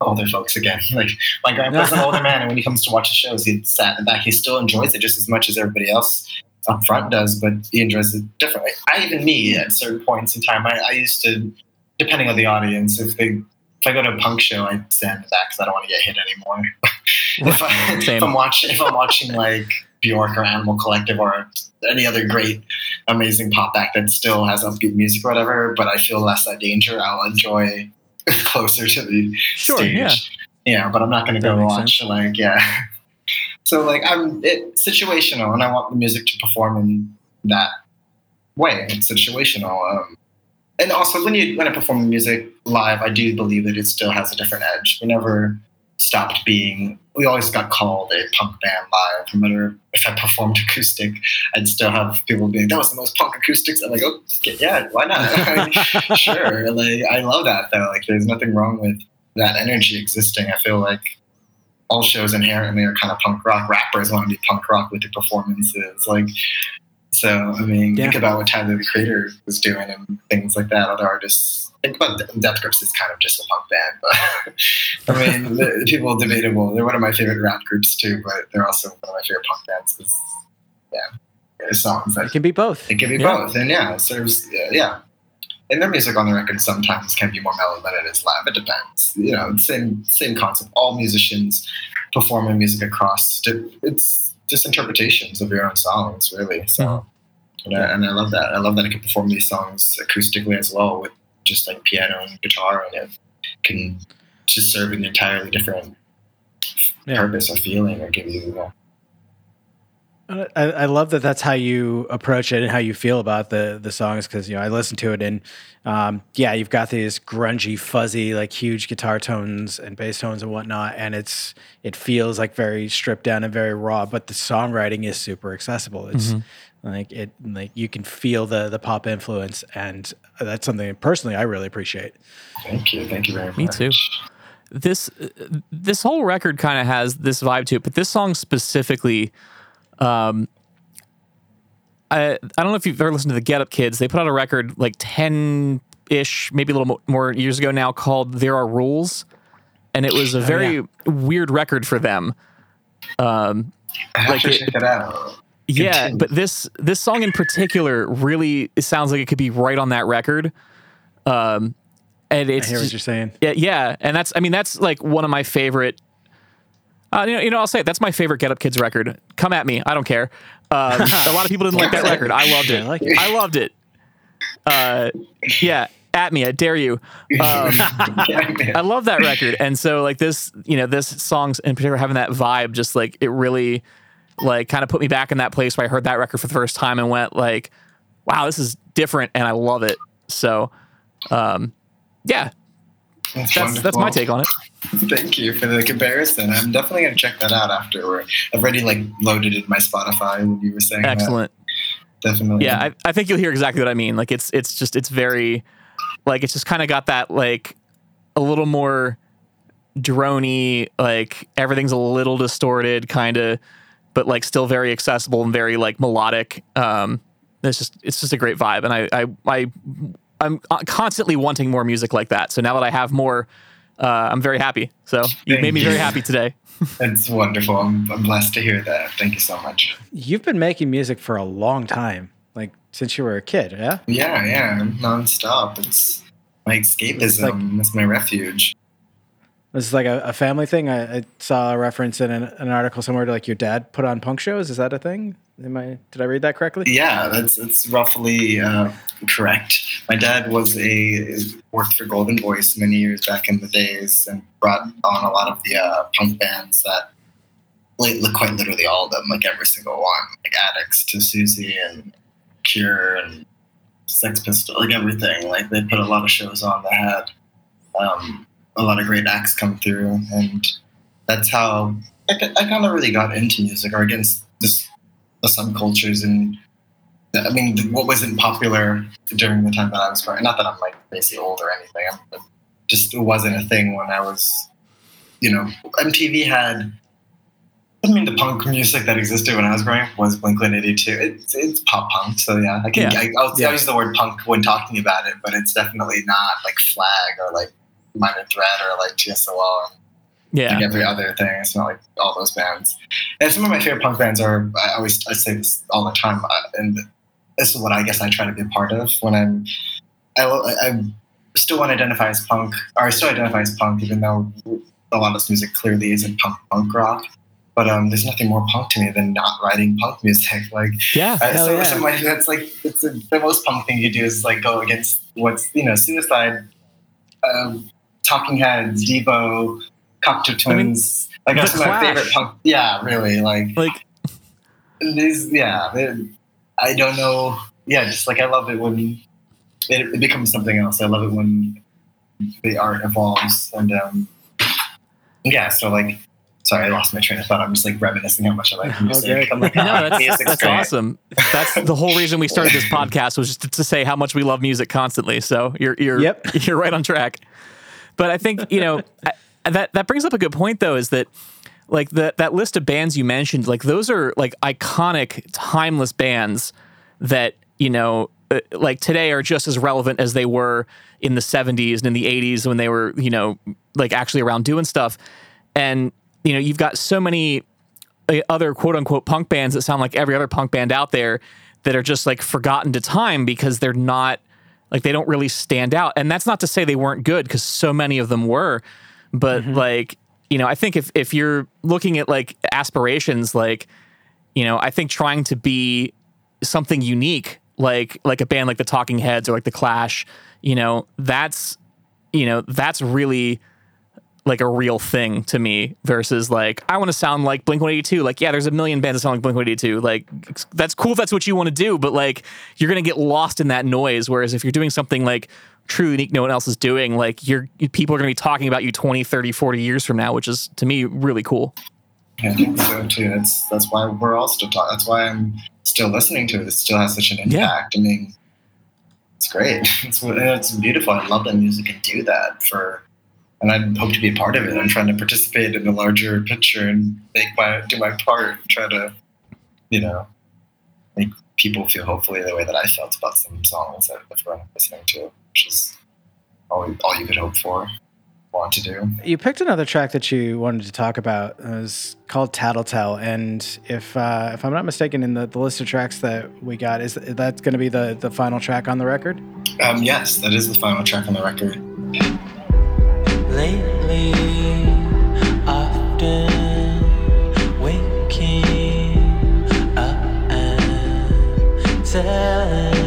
older folks again. Like my grandpa's an older man and when he comes to watch the shows he sat in the back. He still enjoys it just as much as everybody else up front does but he enjoys it differently. I even me at certain points in time i, I used to depending on the audience if they if I go to a punk show, I stand in the back because I don't want to get hit anymore. if, I, if I'm watching, if I'm watching like Bjork or Animal Collective or any other great, amazing pop act that still has upbeat music or whatever, but I feel less that danger, I'll enjoy closer to the Sure, stage. yeah. Yeah, but I'm not going to go watch like yeah. So like I'm it situational, and I want the music to perform in that way. It's situational. Um, and also when you when I perform music live, I do believe that it still has a different edge. We never stopped being. We always got called a punk band live. No matter if I performed acoustic, I'd still have people being that was the most punk acoustics. I'm like, oh yeah, why not? sure. Like I love that though. Like there's nothing wrong with that energy existing. I feel like all shows inherently are kind of punk rock. Rappers want to be punk rock with their performances. Like so, I mean, think about what Tyler the Creator was doing and things like that. Other artists, think about Death Grips is kind of just a punk band, but I mean, the, people debatable. They're one of my favorite rap groups too, but they're also one of my favorite punk bands because, yeah, there's songs that it can be both. it can be Yeah. both, and yeah, it serves. Yeah, yeah, and their music on the record sometimes can be more mellow than it is live. It depends. You know, same same concept. All musicians performing music across. It's just interpretations of your own songs, really. So, mm-hmm. and, I, and I love that. I love that I can perform these songs acoustically as well with just like piano and guitar, and it can just serve an entirely different Yeah. purpose or feeling, or give you. Uh, I, I love that that's how you approach it and how you feel about the the songs because you know I listen to it and um, yeah you've got these grungy fuzzy like huge guitar tones and bass tones and whatnot and it's it feels like very stripped down and very raw but the songwriting is super accessible it's like it like you can feel the the pop influence and that's something personally I really appreciate thank you, thank you very much. Me too. this this whole record kind of has this vibe to it, but this song specifically, um, I I don't know if you've ever listened to the Get Up Kids. They put out a record like ten ish, maybe a little more years ago now, called "There Are Rules," and it was a very weird record for them. Um, I have Like to it- check it out. Yeah, Continue. but this this song in particular really it sounds like it could be right on that record. Um, and I it's hear what you're saying. yeah, yeah, and that's I mean that's like one of my favorite. Uh, you know, you know, I'll say it, that's my favorite Get Up Kids record. Come at me, I don't care. Um, a lot of people didn't like that record. I loved it. I like it. I loved it. Uh, yeah, at me, I dare you. Um, I love that record, and so like this, you know, this songs in particular having that vibe, just like it really, like, kind of put me back in that place where I heard that record for the first time and went like, "Wow, this is different," and I love it. So, um, yeah, That's, that's that's my take on it. Thank you for the comparison. I'm definitely gonna check that out afterward. I've already like loaded it in my Spotify when you were saying that. Excellent. Definitely. Yeah, I, I think you'll hear exactly what I mean. Like it's it's just it's very like it's just kind of got that like a little more drony, like everything's a little distorted kind of but like still very accessible and very like melodic. Um it's just it's just a great vibe and I I I I'm constantly wanting more music like that. So now that I have more uh, I'm very happy. So you Thank made me you. very happy today. it's wonderful. I'm, I'm blessed to hear that. Thank you so much. You've been making music for a long time, like since you were a kid, yeah? Yeah, yeah, nonstop. It's my escapism. it's my refuge. This is like a, a family thing. I, I saw a reference in an, an article somewhere to like your dad put on punk shows. Is that a thing? Am I did I read that correctly? Yeah, that's that's roughly uh, correct. My dad was a worked for Goldenvoice many years back in the days and brought on a lot of the uh, punk bands that, quite literally all of them, like every single one, like Adicts to Siouxsie and Cure and Sex Pistol, like everything. Like they put a lot of shows on that had um, a lot of great acts come through, and that's how I, I kind of really got into music or against this the subcultures and I mean what wasn't popular during the time that I was growing. Not that I'm like basically old or anything, but just it wasn't a thing when I was, you know, MTV had. I mean, the punk music that existed when I was growing up was Blink 182. It's, it's pop punk, so yeah, I can. Yeah. I, I'll, Yeah. I'll use the word punk when talking about it, but it's definitely not like Flag or like Minor Threat or like TSOL Yeah. like every other thing. It's not like all those bands. And some of my favorite punk bands are. I always I say this all the time, uh, and this is what I guess I try to be a part of when I'm. I, I still want to identify as punk, or I still identify as punk, even though a lot of this music clearly isn't punk punk rock. But um, there's nothing more punk to me than not writing punk music. Like Yeah. uh, so, yeah. so my, that's like it's a, the most punk thing you do is like go against what's you know suicide, um, Talking Heads, Devo, Cocteau I mean, Twins. like that's The my Clash. favorite punk. Yeah, really. Like Like these. Yeah, they- I don't know. Yeah, just like I love it when it, it becomes something else. I love it when the art evolves and um, yeah. So like. Sorry, I lost my train of thought. I'm just like reminiscing how much I like music. Okay. I'm like, no, that's, that's great. awesome. That's the whole reason we started this podcast was just to say how much we love music constantly. So you're you're Yep. you're right on track. But I think you know I, that that brings up a good point though. Is that like the that list of bands you mentioned? Like those are like iconic, timeless bands that you know. uh, Like today are just as relevant as they were in the 70s and in the 80s when they were, you know, like actually around doing stuff. And, you know, you've got so many uh, other quote unquote punk bands that sound like every other punk band out there that are just like forgotten to time because they're not like they don't really stand out. And that's not to say they weren't good because so many of them were, but mm-hmm. like you know, I think if if you're looking at like aspirations, like you know, I think trying to be something unique, like like a band like the Talking Heads or like the Clash, you know, that's you know that's really like a real thing to me versus like I want to sound like Blink 182. Like, yeah, there's a million bands that sound like Blink 182. Like, that's cool if that's what you want to do, but like you're gonna get lost in that noise. Whereas if you're doing something like truly unique, no one else is doing, like you're people are gonna be talking about you 20, 30, 40 years from now, which is to me really cool. I think so too. That's that's why we're all still talking. That's why I'm still listening to it. It still has such an Yeah. impact. I mean, it's great. It's it's beautiful. I love that music can do that for and I hope to be a part of it. I'm trying to participate in the larger picture and make my do my part. Try to, you know, make people feel hopefully the way that I felt about some songs that up listening to, which is all, all you could hope for, want to do. You picked another track that you wanted to talk about. It was called Tattletale, and if uh, if I'm not mistaken, in the, the list of tracks that we got, is that's going to be the the final track on the record? Um, yes, that is the final track on the record. And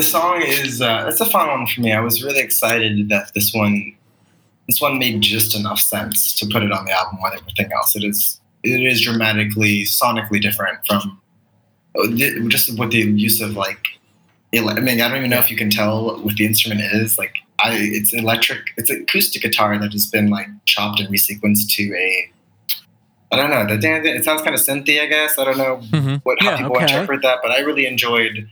this song is uh, it's a fun one for me. I was really excited that this one this one made just enough sense to put it on the album with everything else. It is it is dramatically, sonically different from uh, just with the use of like. I mean, I don't even know if you can tell what the instrument is. Like, I it's electric. It's an acoustic guitar that has been like chopped and resequenced to a. I don't know. The it sounds kind of synthy. I guess I don't know hmm what how Yeah, people okay. interpret that, but I really enjoyed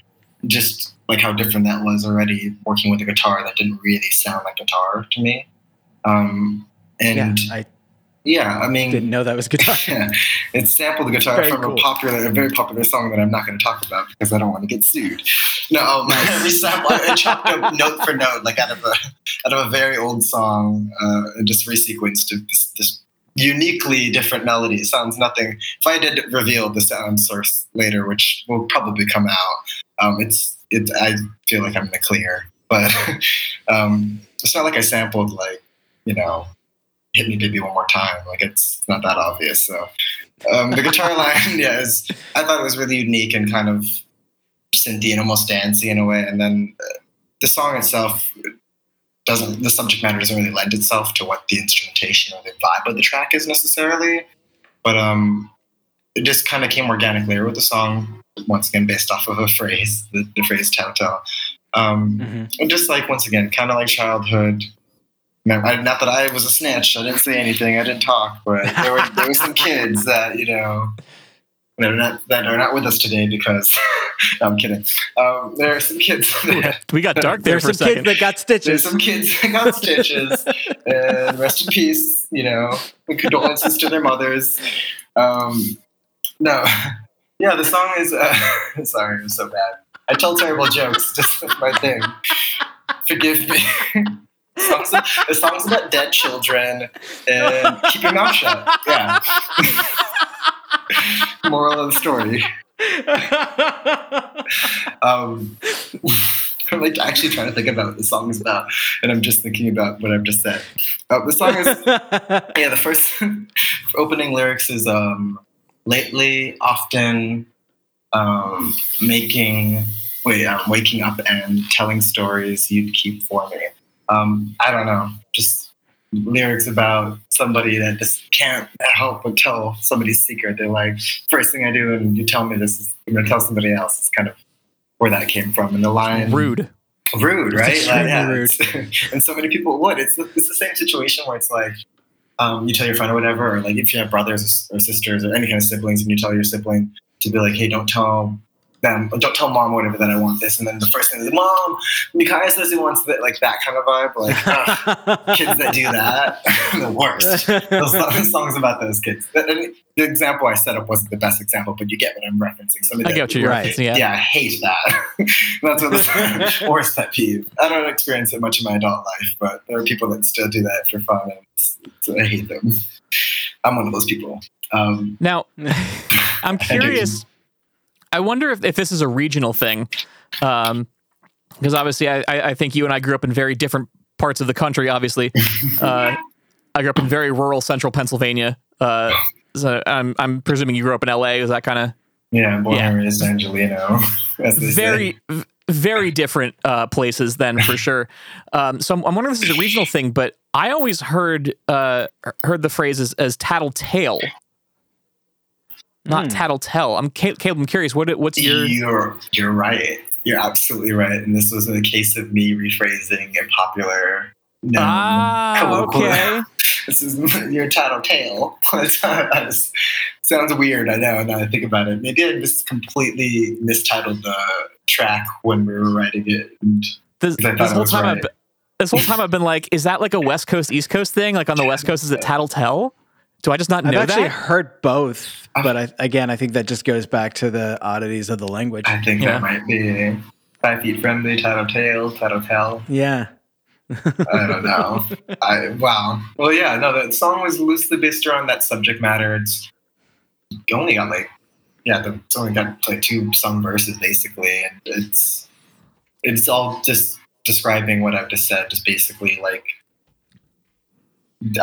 just like how different that was already working with a guitar that didn't really sound like guitar to me. Um, Yeah, and I yeah, I mean, didn't know that was guitar. yeah, it sampled the guitar Very from cool. a popular, a very popular song that I'm not going to talk about because I don't want to get sued. No, um, resampled, I chopped up note for note, like out of a out of a very old song, uh, and just resequenced to this, this uniquely different melody. It sounds nothing. If I did reveal the sound source later, which will probably come out, um, it's it. I feel like I'm in the clear, but um, it's not like I sampled like you know hit me baby one more time like it's not that obvious so um, the guitar line yeah is, i thought it was really unique and kind of synthy and almost dancey in a way and then uh, the song itself doesn't the subject matter doesn't really lend itself to what the instrumentation or the vibe of the track is necessarily but um it just kind of came organically with the song once again based off of a phrase the, the phrase telltale um, Mhm. and just like once again, kind of like childhood. I, not that I was a snitch. I didn't say anything. I didn't talk. But there were there were some kids that you know that are not that are not with us today because no, I'm kidding. Um, there are some kids. That, We got dark there There's for a some kids that got stitches. there's some kids that got stitches. and rest in peace. You know, and condolences to their mothers. Um, no, yeah, the song is. Uh, sorry, I'm so bad. I tell terrible jokes. Just my thing. Forgive me. the song's about dead children and keep your mouth shut. Yeah. Moral of the story. Um, I'm like actually trying to think about what the song is about, and I'm just thinking about what I've just said. Uh, the song is yeah. The first opening lyrics is um, lately, often, um, making wait, um, waking up and telling stories you'd keep for me. Um, I don't know, just lyrics about somebody that just can't help but tell somebody's secret. They're like, first thing I do, and you tell me this is, I'm gonna tell somebody else. Is kind of where that came from. And the line, Rude. rude, right? extremely rude. and so many people would. It's the, it's the same situation where it's like um, you tell your friend or whatever, or like if you have brothers or sisters or any kind of siblings, and you tell your sibling to be like, "Hey, don't tell them, don't tell mom or whatever that I want this," and then the first thing is, "Mom, Mikaiah says he wants that," like that kind of vibe. Like ugh, kids that do that, the worst. Those song- songs about those kids. And the example I set up wasn't the best example, but you get what I'm referencing. Some of I get what you're referencing. Yeah. yeah, I hate that. That's what the worst pet peeve. I don't experience it much in my adult life, but there are people that still do that for fun, and it's, I hate them. I'm one of those people. Um, Now, I'm curious. I wonder if, if this is a regional thing, because obviously, I, I think you and I grew up in very different parts of the country. Obviously, uh, I grew up in very rural central Pennsylvania. Uh, so I'm I'm presuming you grew up in L.A. Is that kind of yeah, born Yeah. and raised Angeleno. As they say. very v- very different uh, places then for sure. Um, so I'm, I'm wondering if this is a regional thing, but I always heard uh, heard the phrase as, as tattletale, not Hmm. tattletale. I'm Caleb. I'm curious. What what's your You're you're right. You're absolutely right. And this was a case of me rephrasing a popular. No, ah okay This is your tattletale. That's- Sounds weird, I know. Now I think about it, maybe I just completely mistitled the track when we were writing it. And this, this whole time I've been, this whole time I've been like, is that like a West Coast East Coast thing? Like on the West Coast, is it tattletale? Do I just not I've know actually that? heard both, ah. but I, again, I think that just goes back to the oddities of the language. I think Yeah. that might be five feet friendly, tattletale, tattletale. Yeah. I don't know. I, wow. Well, yeah, no, the song was loosely based around that subject matter. It's only got like, yeah, the, it's only got like two sung verses basically, and it's it's all just describing what I've just said. Just basically like,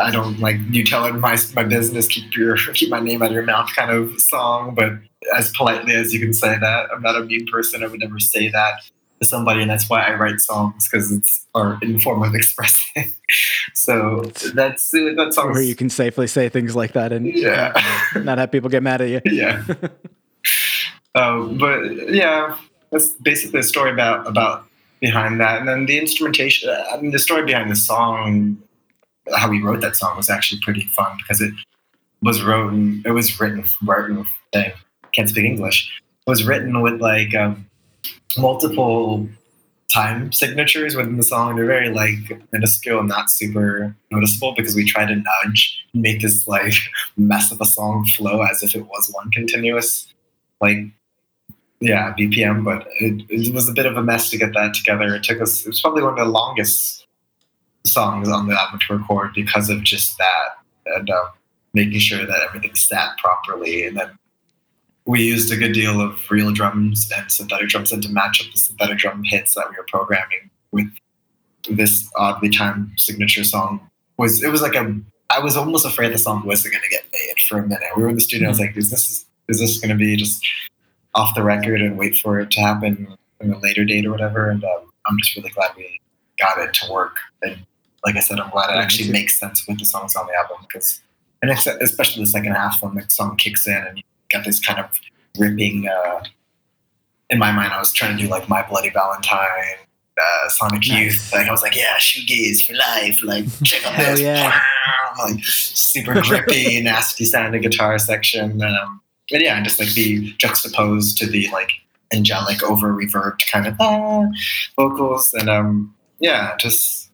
I don't like you telling my my business, keep your keep my name out of your mouth kind of song, but as politely as you can say that. I'm not a mean person. I would never say that. to somebody, and that's why I write songs because it's or in form of expressing. so that's that song. Where you can safely say things like that and Yeah. not have people get mad at you. yeah. um, but yeah, that's basically the story about about behind that, and then the instrumentation. I mean, the story behind the song, how we wrote that song was actually pretty fun because it was written. It was written. Written. Can't speak English. It was written with like um, multiple time signatures within the song. They're very like minuscule and not super noticeable because we try to nudge and make this like mess of a song flow as if it was one continuous like yeah BPM. But it, it was a bit of a mess to get that together. It took us. It was probably one of the longest songs on the album to record because of just that and um, making sure that everything sat properly and then we used a good deal of real drums and synthetic drums and to match up the synthetic drum hits that we were programming with this oddly timed signature song was it was like a I was almost afraid the song wasn't going to get made for a minute. We were in the studio. I was like, "Is this is this going to be just off the record and wait for it to happen in a later date or whatever?" And um, I'm just really glad we got it to work. And like I said, I'm glad it actually makes sense with the songs on the album because, and especially the second half when the song kicks in and you got this kind of ripping. Uh, in my mind, I was trying to do like My Bloody Valentine, uh, Sonic Nice. Youth. Like I was like, yeah, shoegaze for life. Like check out this. yeah. Like super grippy, nasty sounding guitar section. Um, but yeah, and just like be juxtaposed to the like angelic, over reverbed kind of ah, vocals, and um, yeah, just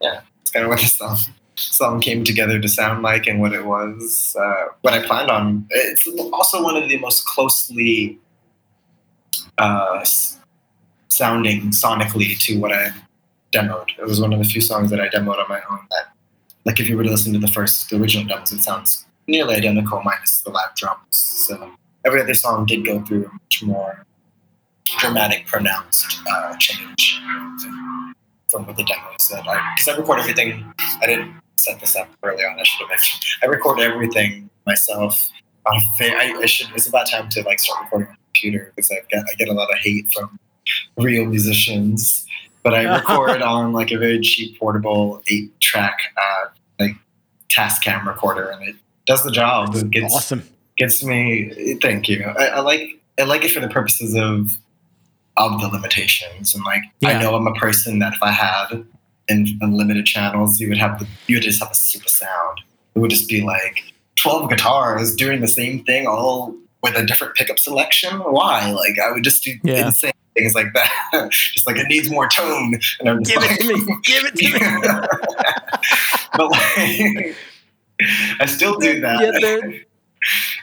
yeah, it's kind of what the song song came together to sound like and what it was, uh, what I planned on. It's also one of the most closely uh, sounding sonically to what I demoed. It was one of the few songs that I demoed on my own that, like, if you were to listen to the first, the original demos, it sounds nearly identical minus the live drums. So every other song did go through a much more dramatic, pronounced uh, change from, the demos that I, because I record everything. I didn't set this up early on. I should have mentioned. I record everything myself. On I, I should. It's about time to like start recording on the computer because I get I get a lot of hate from real musicians. But I record on like a very cheap portable eight track uh, like Tascam recorder, and it does the job. It gets Awesome. gets me. Thank you. I, I like I like it for the purposes of of the limitations, and like I know I'm a person that if I had in unlimited channels, you would have the you would just have a super sound. It would just be like twelve guitars doing the same thing, all with a different pickup selection. Why? Like I would just do Yeah. insane things like that. just like it needs more tone, and I'm just Give it to me. Give it to me. but like. I still do that. Yeah, there- I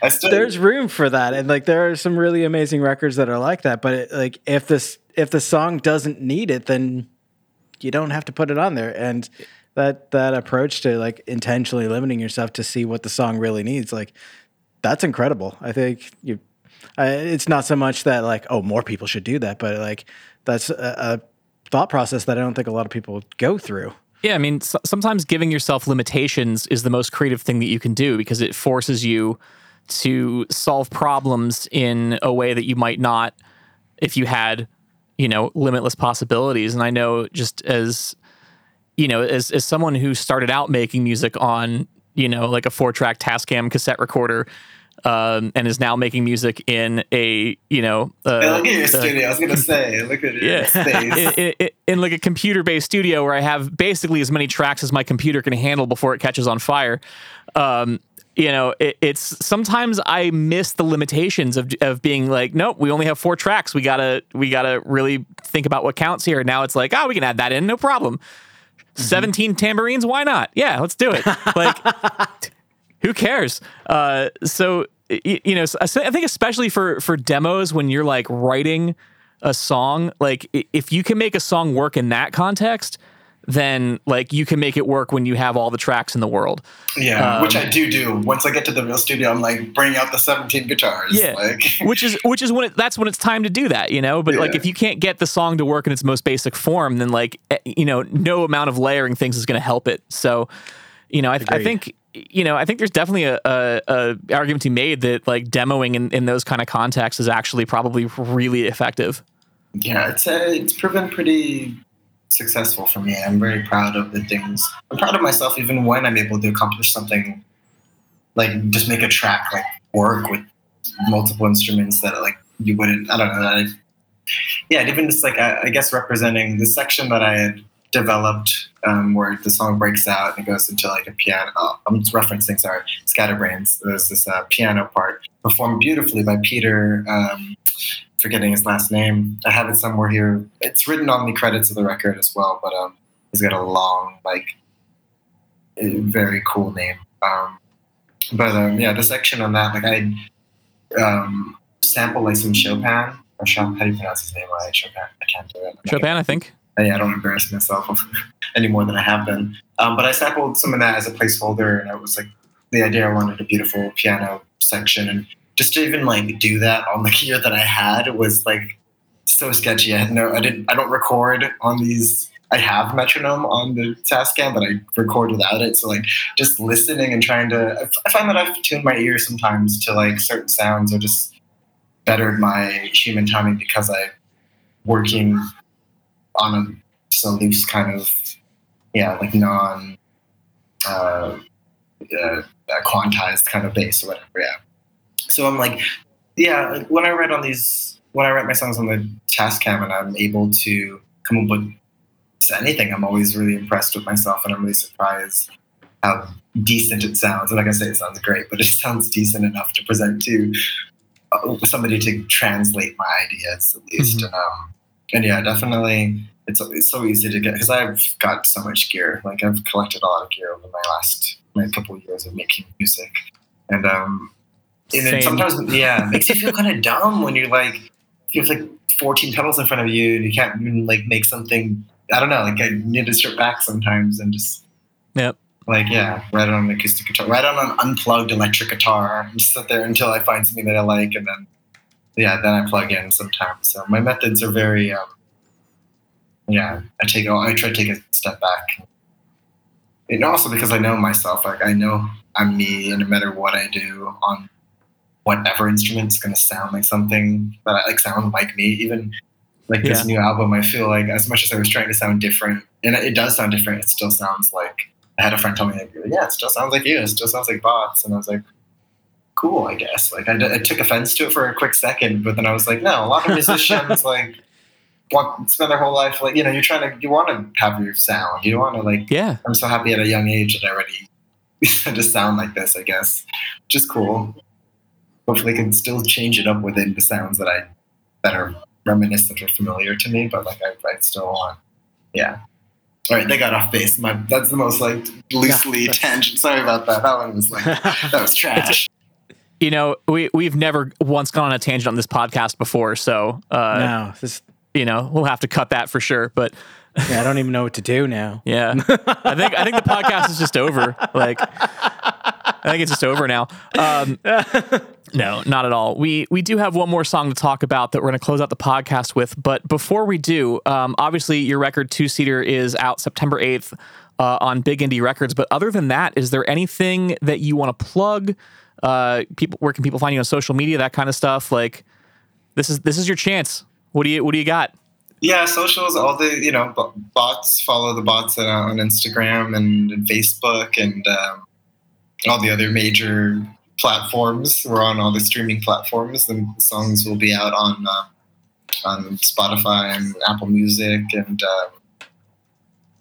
still There's room for that, and like there are some really amazing records that are like that. But it, like if this if the song doesn't need it, then you don't have to put it on there. And that that approach to like intentionally limiting yourself to see what the song really needs, like that's incredible. I think you. I, it's not so much that like oh more people should do that, but like that's a, a thought process that I don't think a lot of people go through. Yeah, I mean, s- sometimes giving yourself limitations is the most creative thing that you can do because it forces you to solve problems in a way that you might not if you had, you know, limitless possibilities. And I know just as, you know, as, as someone who started out making music on, you know, like a four track Tascam cassette recorder, um, and is now making music in a, you know, uh, Hey, look at your uh, studio. I was gonna say, look at your yeah. space. in, in, in like a computer based studio where I have basically as many tracks as my computer can handle before it catches on fire. Um, you know, it, it's sometimes I miss the limitations of, of being like, nope, we only have four tracks. We gotta we gotta really think about what counts here. Now it's like, oh, we can add that in, no problem. 17 tambourines, why not? Yeah, let's do it. Like, who cares? Uh, so you know, I think especially for for demos when you're like writing a song, like if you can make a song work in that context, then like you can make it work when you have all the tracks in the world. Yeah, which Um, I do do. Once I get to the real studio, I'm like, bring out the 17 guitars. Yeah. Like, which is which is when it, that's when it's time to do that, you know. But like if you can't get the song to work in its most basic form, then like eh, you know no amount of layering things is going to help it. So you know I, I think you know I think there's definitely a, a, a argument to be made that like demoing in, in those kind of contexts is actually probably really effective. yeah, it's uh, it's proven pretty successful for me. I'm very proud of the things. I'm proud of myself even when I'm able to accomplish something like just make a track like work with multiple instruments that like you wouldn't. I don't know. I, yeah, even just like I, I guess representing the section that I had developed um, where the song breaks out and it goes into like a piano. Oh, I'm referencing, sorry, Scatterbrains. There's this uh, piano part performed beautifully by Peter. Um, forgetting his last name. I have it somewhere here. It's written on the credits of the record as well, but um, he's got a long, like, very cool name. Um, but um, yeah, the section on that, like I um, sample like some Chopin or Chopin. How do you pronounce his name? Right, Chopin. I can't do it. Chopin, I think. Yeah, I don't embarrass myself any more than I have been. Um, but I sampled some of that as a placeholder, and it was like the idea I wanted a beautiful piano section, and just to even like do that on the gear that I had was like so sketchy. I had no, I didn't, I don't record on these. I have metronome on the Tascam, but I record without it. So like just listening and trying to, I find that I've tuned my ears sometimes to like certain sounds or just bettered my human timing because I working on a just a loose kind of yeah like non uh, uh, quantized kind of base or whatever yeah. So i'm like yeah like, when i write on these when i write my songs on the tascam and i'm able to come up with anything i'm always really impressed with myself and i'm really surprised how decent it sounds. And like i say it sounds great but it sounds decent enough to present to uh, somebody to translate my ideas at least. Mhm. and um and yeah definitely it's, it's so easy to get because i've got so much gear like i've collected a lot of gear over my last my couple of years of making music and um and it sometimes yeah it makes you feel kind of dumb when you're like you have like 14 pedals in front of you and you can't even like make something i don't know like i need to strip back sometimes and just Yep. like yeah write on an acoustic guitar write on an unplugged electric guitar and just sit there until i find something that i like and then yeah then i plug in sometimes so my methods are very um yeah i take i try to take a step back and also because i know myself like i know i'm me and no matter what i do on whatever instrument it's going to sound like something that i like sound like me even like this Yeah. new album i feel like as much as i was trying to sound different and it does sound different it still sounds like I had a friend tell me, like, yeah, it still sounds like you. It still sounds like bots. And I was like, cool, I guess. Like, I took offense to it for a quick second, but then I was like, no, a lot of musicians, like, want spend their whole life, like, you know, you're trying to, you want to have your sound. You want to, like, Yeah. I'm so happy at a young age that I already just sound like this, I guess, which is cool. Hopefully, I can still change it up within the sounds that I, that are reminiscent or familiar to me, but, like, I, I still want, yeah. All right, they got off base. My that's the most like loosely Yeah, tangent. Sorry about that. That one was like that was trash. You know, we we've never once gone on a tangent on this podcast before, so uh, no, this, you know we'll have to cut that for sure. But yeah, I don't even know what to do now. yeah, I think I think the podcast is just over. Like, I think it's just over now. Um, no, not at all. We we do have one more song to talk about that we're going to close out the podcast with. But before we do, um, obviously your record two seater is out September eighth uh, on Big Indie Records. But other than that, is there anything that you want to plug? Uh, people, where can people find you on social media? That kind of stuff. Like, this is this is your chance. What do you what do you got? Yeah, socials, all the you know bots. Follow the bots on Instagram and, and Facebook and um, all the other major platforms. We're on all the streaming platforms. The songs will be out on uh, on Spotify and Apple Music and um,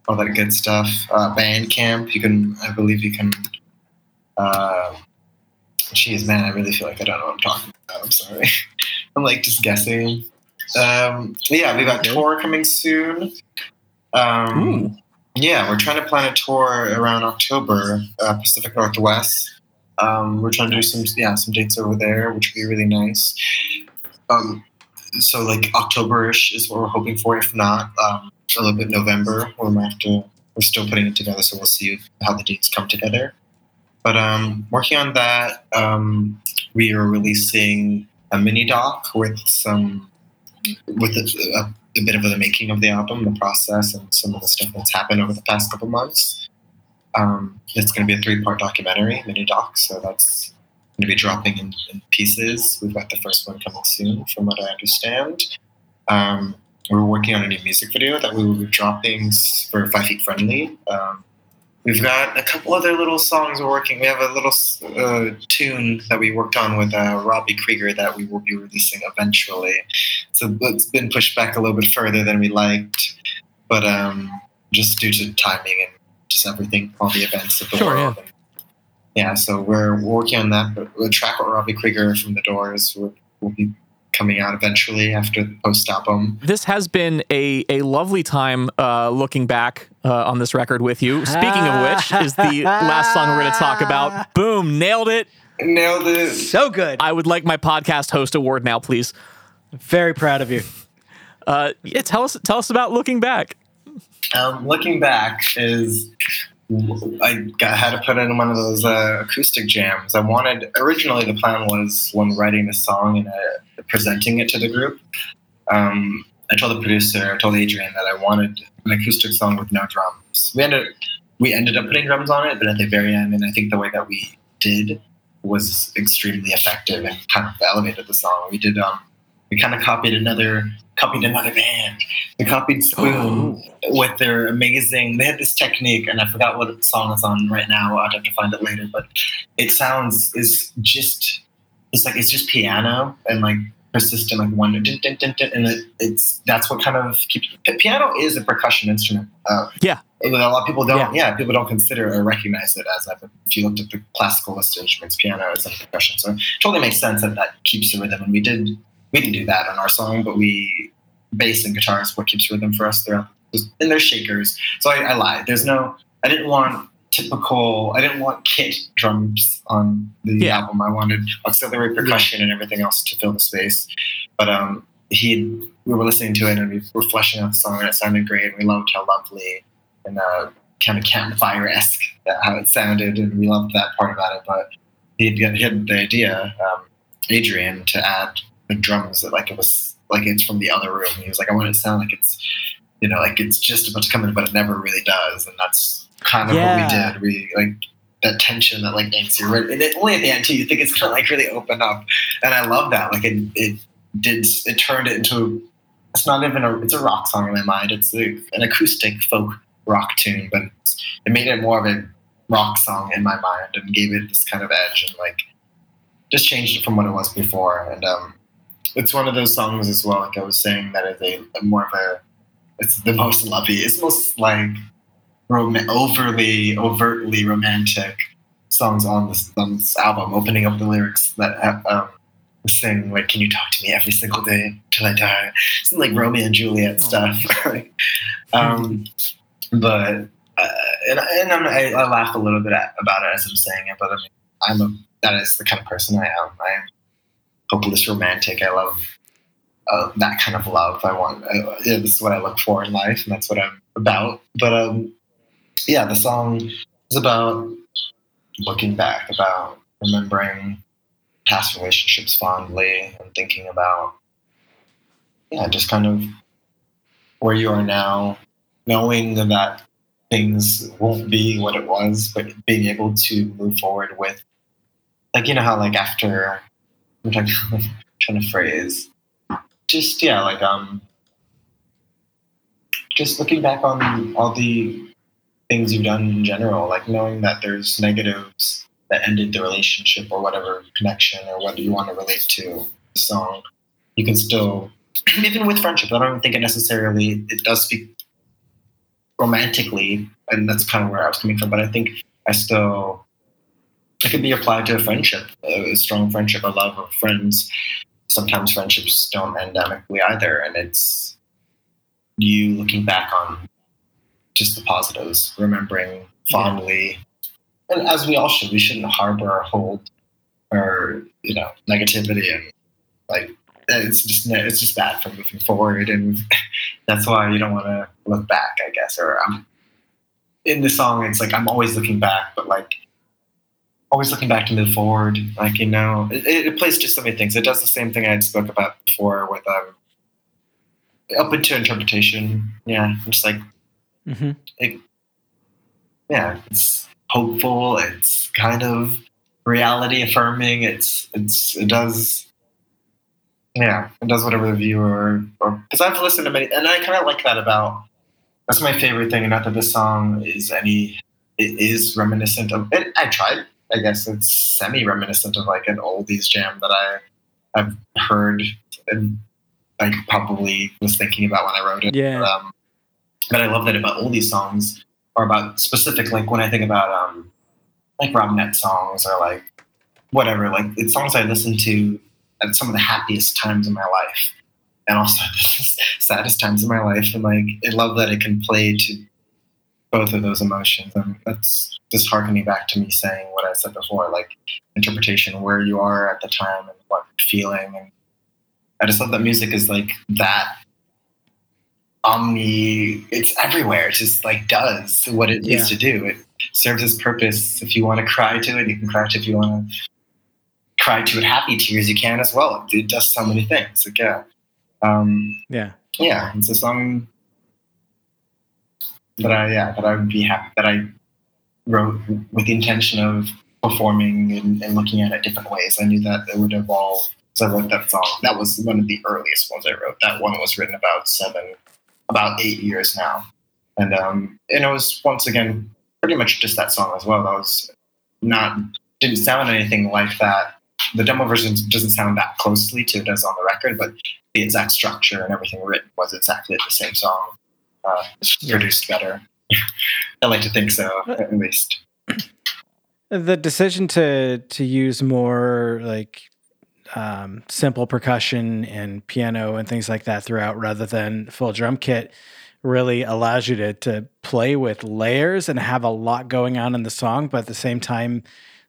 all that good stuff. Uh, Bandcamp, you can, I believe, you can. Uh, Jeez, man, I really feel like I don't know what I'm talking about. I'm sorry. I'm like just guessing. Um, yeah, we got tour coming soon. Um, yeah, we're trying to plan a tour around October, uh, Pacific Northwest. Um, we're trying to do some yeah some dates over there, which would be really nice. Um, so like Octoberish is what we're hoping for. If not, um, a little bit November. We might have to. We're still putting it together, so we'll see how the dates come together. But um, working on that, um, we are releasing a mini doc with some with a, a, a bit of the making of the album, the process, and some of the stuff that's happened over the past couple months. Um, it's going to be a three-part documentary, mini doc, so that's going to be dropping in, in pieces. We've got the first one coming soon, from what I understand. Um, we're working on a new music video that we will be dropping for Five Feet Friendly. Um, we've got a couple other little songs we're working. We have a little uh, tune that we worked on with uh, Robbie Krieger that we will be releasing eventually. So it's been pushed back a little bit further than we liked, but um, just due to timing and just everything, all the events of the Sure, world. And, yeah, so we're working on that. But the track with Robbie Krieger from The Doors will, will be coming out eventually after the post album. This has been a, a lovely time uh, looking back uh, on this record with you. Speaking of which, is the last song we're going to talk about. Boom, nailed it. Nailed it. So good. I would like my podcast host award now, please. Very proud of you. Uh, yeah, tell us tell us about looking back. Um, looking back is I got, had to put in one of those uh, acoustic jams. I wanted originally the plan was when writing the song and uh, presenting it to the group. Um, I told the producer, I told Adrian that I wanted an acoustic song with no drums. We ended we ended up putting drums on it, but at the very end, and I think the way that we did was extremely effective and kind of elevated the song. We did um, we kind of copied another copied another band. They copied Spoon with their amazing. They had this technique, and I forgot what song it's on right now. I'd have to find it later, but it sounds is just it's like it's just piano and like persistent like one dun, dun, dun, and it, it's that's what kind of keeps piano is a percussion instrument. Uh, Yeah. a lot of people don't. Yeah. Yeah. people don't consider or recognize it as that. But if you looked at the classical list instruments, piano is a percussion. So it totally makes sense that that keeps the rhythm. And we did we didn't do that on our song, but we bass and guitar is what keeps rhythm for us throughout. And there's shakers. So I, I lied. There's no. I didn't want typical. I didn't want kit drums on the Yeah. album. I wanted auxiliary percussion and everything else to fill the space. But um, he we were listening to it and we were fleshing out the song and it sounded great. And we loved how lovely and uh, kind of campfire esque that how it sounded, and we loved that part about it. But he had, he had the idea, um, Adrian, to add the drums that like it was like it's from the other room. He was like, I want it to sound like it's you know like it's just about to come in, but it never really does, and that's kind of Yeah. what we did. We like that tension that like makes you and it, only at the end too. You think it's gonna like really open up, and I love that. Like it, it did, it turned it into. It's not even a. It's a rock song in my mind. It's a, an acoustic folk rock tune, but it made it more of a rock song in my mind and gave it this kind of edge and like just changed it from what it was before. And um, it's one of those songs as well. Like I was saying, that is a, a more of a. It's the most lovey. It's most like rom- overly, overtly romantic songs on this, on this album. Opening up the lyrics that have, um, sing like, "Can you talk to me every single day till I die?" Some like Romeo and Juliet stuff. um, but uh, and, and I'm, I, I laugh a little bit at, about it as I'm saying it, but I mean, I'm a that is the kind of person I am. I am hopeless romantic. I love uh, that kind of love. I want. I, yeah, this is what I look for in life, and that's what I'm about. But um, yeah, the song is about looking back, about remembering past relationships fondly, and thinking about yeah, just kind of where you are now, knowing that things won't be what it was, but being able to move forward with, like, you know, how, like, after, I'm trying, trying to phrase, just, yeah, like, um, just looking back on all the things you've done in general, like knowing that there's negatives that ended the relationship or whatever connection or what you want to relate to the song, you can still, even with friendship, I don't think it necessarily, it does speak romantically, and that's kind of where I was coming from. But I think I still it can be applied to a friendship, a strong friendship, a love of friends. Sometimes friendships don't end amicably either, and it's you looking back on just the positives, remembering fondly, and as we all should, we shouldn't harbor or hold or you know negativity and like it's just it's just bad for moving forward, and that's why you don't want to look back, I guess. Or I'm in the song, it's like I'm always looking back, but like always looking back to move forward. Like you know, it, it plays to so many things. It does the same thing I had spoke about before with um up into interpretation. Yeah, just like Mm-hmm. yeah, it's hopeful. It's kind of reality affirming. It's it's it does yeah, it does whatever the viewer or because I've listened to many, and I kind of like that about. That's my favorite thing. Not that this song is any, it is reminiscent of. It, I tried. I guess it's semi reminiscent of like an oldies jam that I, I've heard and like probably was thinking about when I wrote it. Yeah. But, um, but I love that about oldies songs or about specific like when I think about um, like Rob Net songs or like whatever. Like it's songs I listen to at some of the happiest times in my life and also the saddest times in my life and like i love that it can play to both of those emotions and that's just harkening back to me saying what i said before like interpretation where you are at the time and what you're feeling and i just love that music is like that omni it's everywhere it just like does what it needs to do. It serves its purpose. If you want to cry to it you can cry to it. If you want to cry to it happy tears you can as well. It does so many things like yeah. Um Yeah. yeah it's a song that i yeah that i would be happy that i wrote with the intention of performing and, and looking at it different ways. I knew that it would evolve. So i wrote that song. That was one of the earliest ones i wrote. That one was written about seven about eight years now. And um and it was once again pretty much just that song as well. That was not didn't sound anything like that. The demo version doesn't sound that closely to it as on the record but the exact structure and everything written was exactly the same song. Uh, it's produced better. I like to think so, at least. The decision to to use more like um, simple percussion and piano and things like that throughout, rather than full drum kit, really allows you to to play with layers and have a lot going on in the song, but at the same time,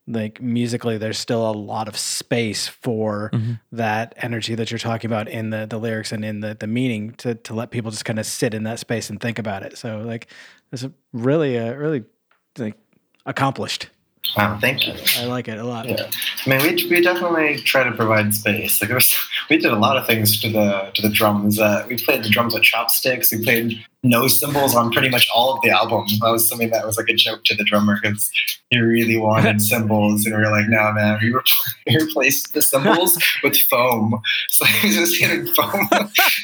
like musically, there's still a lot of space for that energy that you're talking about in the the lyrics and in the the meaning to to let people just kind of sit in that space and think about it. So like, it's a really uh, really like accomplished. Wow, thank you. I like it a lot. Yeah. I mean, we, we definitely try to provide space. Like, it was, we did a lot of things to the to the drums. Uh, we played the drums with chopsticks. We played no cymbals on pretty much all of the album. That was something that was like a joke to the drummer because he really wanted cymbals, and we were like, "No, man, we, we replaced the cymbals with foam." So he was just hitting foam.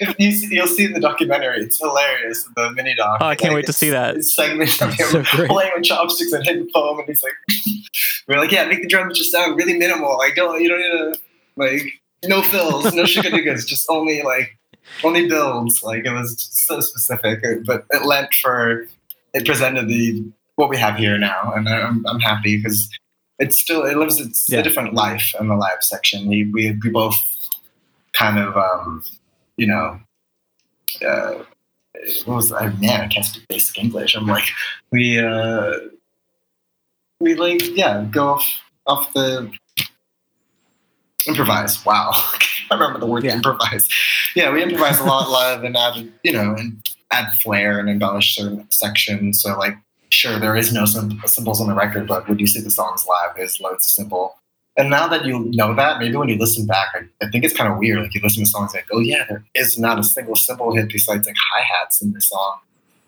if you see, you'll see in the documentary. It's hilarious. The mini doc. Oh, I can't wait to see that. Segment of him So playing with chopsticks and hitting foam, and he's like, "We're like, yeah, make the drums just sound really minimal. Like, don't you don't need to like no fills, no shikadugas, just only like only builds. Like it was so specific, but it lent for it presented the what we have here now, and I'm I'm happy because it's still it lives it's Yeah. a different life in the live section. We we we both kind of um you know. Uh, what was I man? I can't speak basic English. I'm like we uh we like yeah go off off the improvise. Wow, I remember the word Yeah. improvise. Yeah, we improvise a lot live and add you know and add flair and embellish certain sections. So like sure there is no sim- cymbals on the record, but when you see the songs live, there's loads of simple. And now that you know that, maybe when you listen back, I, I think it's kind of weird. Like you listen to songs like, oh yeah, there is not a single cymbal hit besides like hi hats in this song.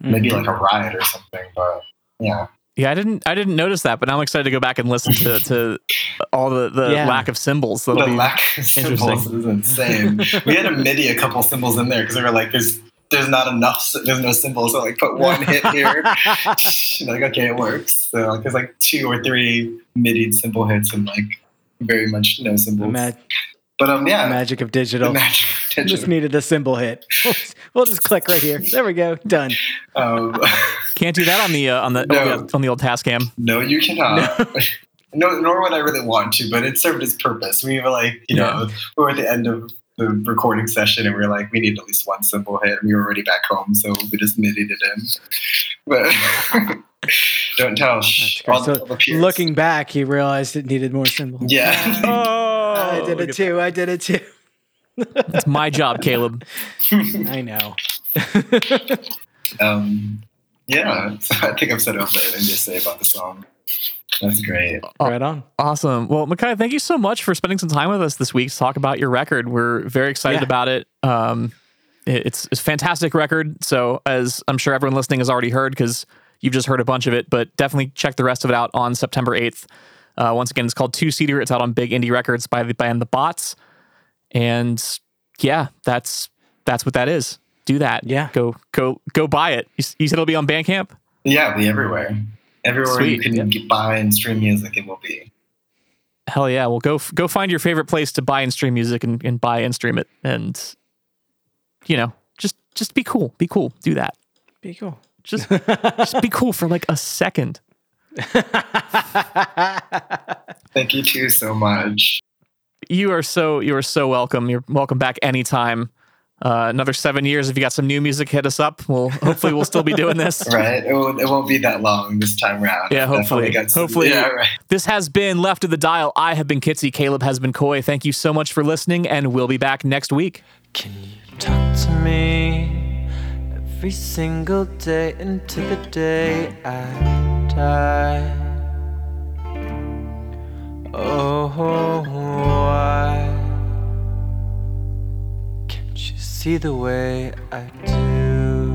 Maybe Mm-hmm. like a riot or something, but yeah. Yeah, I didn't I didn't notice that, but now I'm excited to go back and listen to, to all the, the Yeah. lack of cymbals. That'll the be lack of cymbals is insane. we had a MIDI a couple cymbals in there because they were like, "There's, there's not enough. There's no cymbals." So like, put one hit here. like, okay, it works. So like, there's like two or three MIDI cymbal hits and like very much no The cymbals. ma- but um, yeah, magic of the digital. magic of digital. Just needed a cymbal hit. We'll just, we'll just click right here. There we go. Done. Um, Can't do that on the uh, on the No. on the old Tascam. no, you cannot. No. nor would I really want to, but it served its purpose. We were like, you know, we were at the end of the recording session and we were like, we need at least one simple hit. And We were already back home, so we just knitted it in. But don't tell. Shh, all, So the looking back, he realized it needed more cymbals. Yeah. Oh, I did it too. I did it too. It's my job, Caleb. I know. um, yeah, I think I've said everything to say about the song. That's great. Right on. Awesome. Well, Mikaiah, thank you so much for spending some time with us this week to talk about your record. We're very excited Yeah. about it. Um, it's, it's a fantastic record. So, as I'm sure everyone listening has already heard, because you've just heard a bunch of it, but definitely check the rest of it out on September 8th. Uh, once again, it's called Two Seater. It's out on Big Indie Records by the band The Bots. And yeah, that's that's what that is. Do that. Yeah. Go go go buy it. You, you said it'll be on Bandcamp. Yeah, it'll be everywhere. Everywhere you can yeah. get buy and stream music, it will be. Hell yeah. Well, go go find your favorite place to buy and stream music and, and buy and stream it. And you know, just just be cool. Be cool. Do that. Be cool. Just just be cool for like a second. Thank you too so much. You are so you are so welcome. You're welcome back anytime. Uh, another seven years. If you got some new music, hit us up. We'll hopefully we'll still be doing this. Right? It won't, it won't be that long this time around. Yeah, hopefully. got some- Hopefully. Yeah, right. This has been Left of the Dial. I have been Kitsy. Caleb has been Coy. Thank you so much for listening, and we'll be back next week. Can you talk to me every single day into the day I die? Oh, why see the way I do?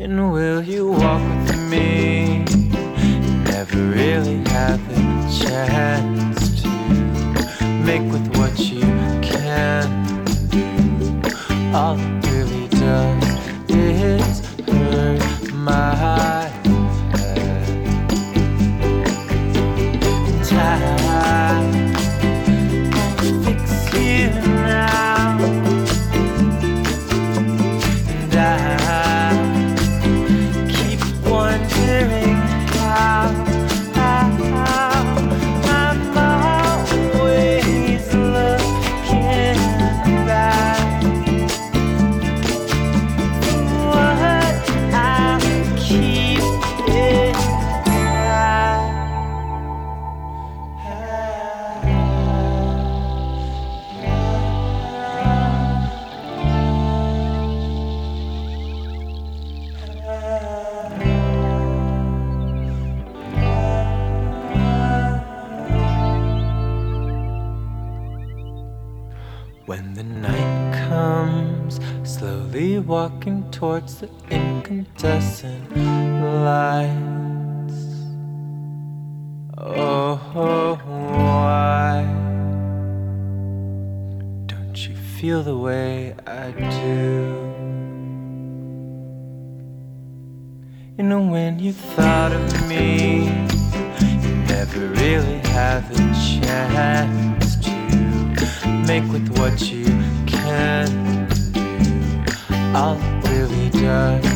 And will you walk with me? Never really have a chance to make with what you can do. All it really does is hurt my head. Walking towards the incandescent lights. Oh, why don't you feel the way I do? You know, when you thought of me, you never really had the chance to make with what you it really does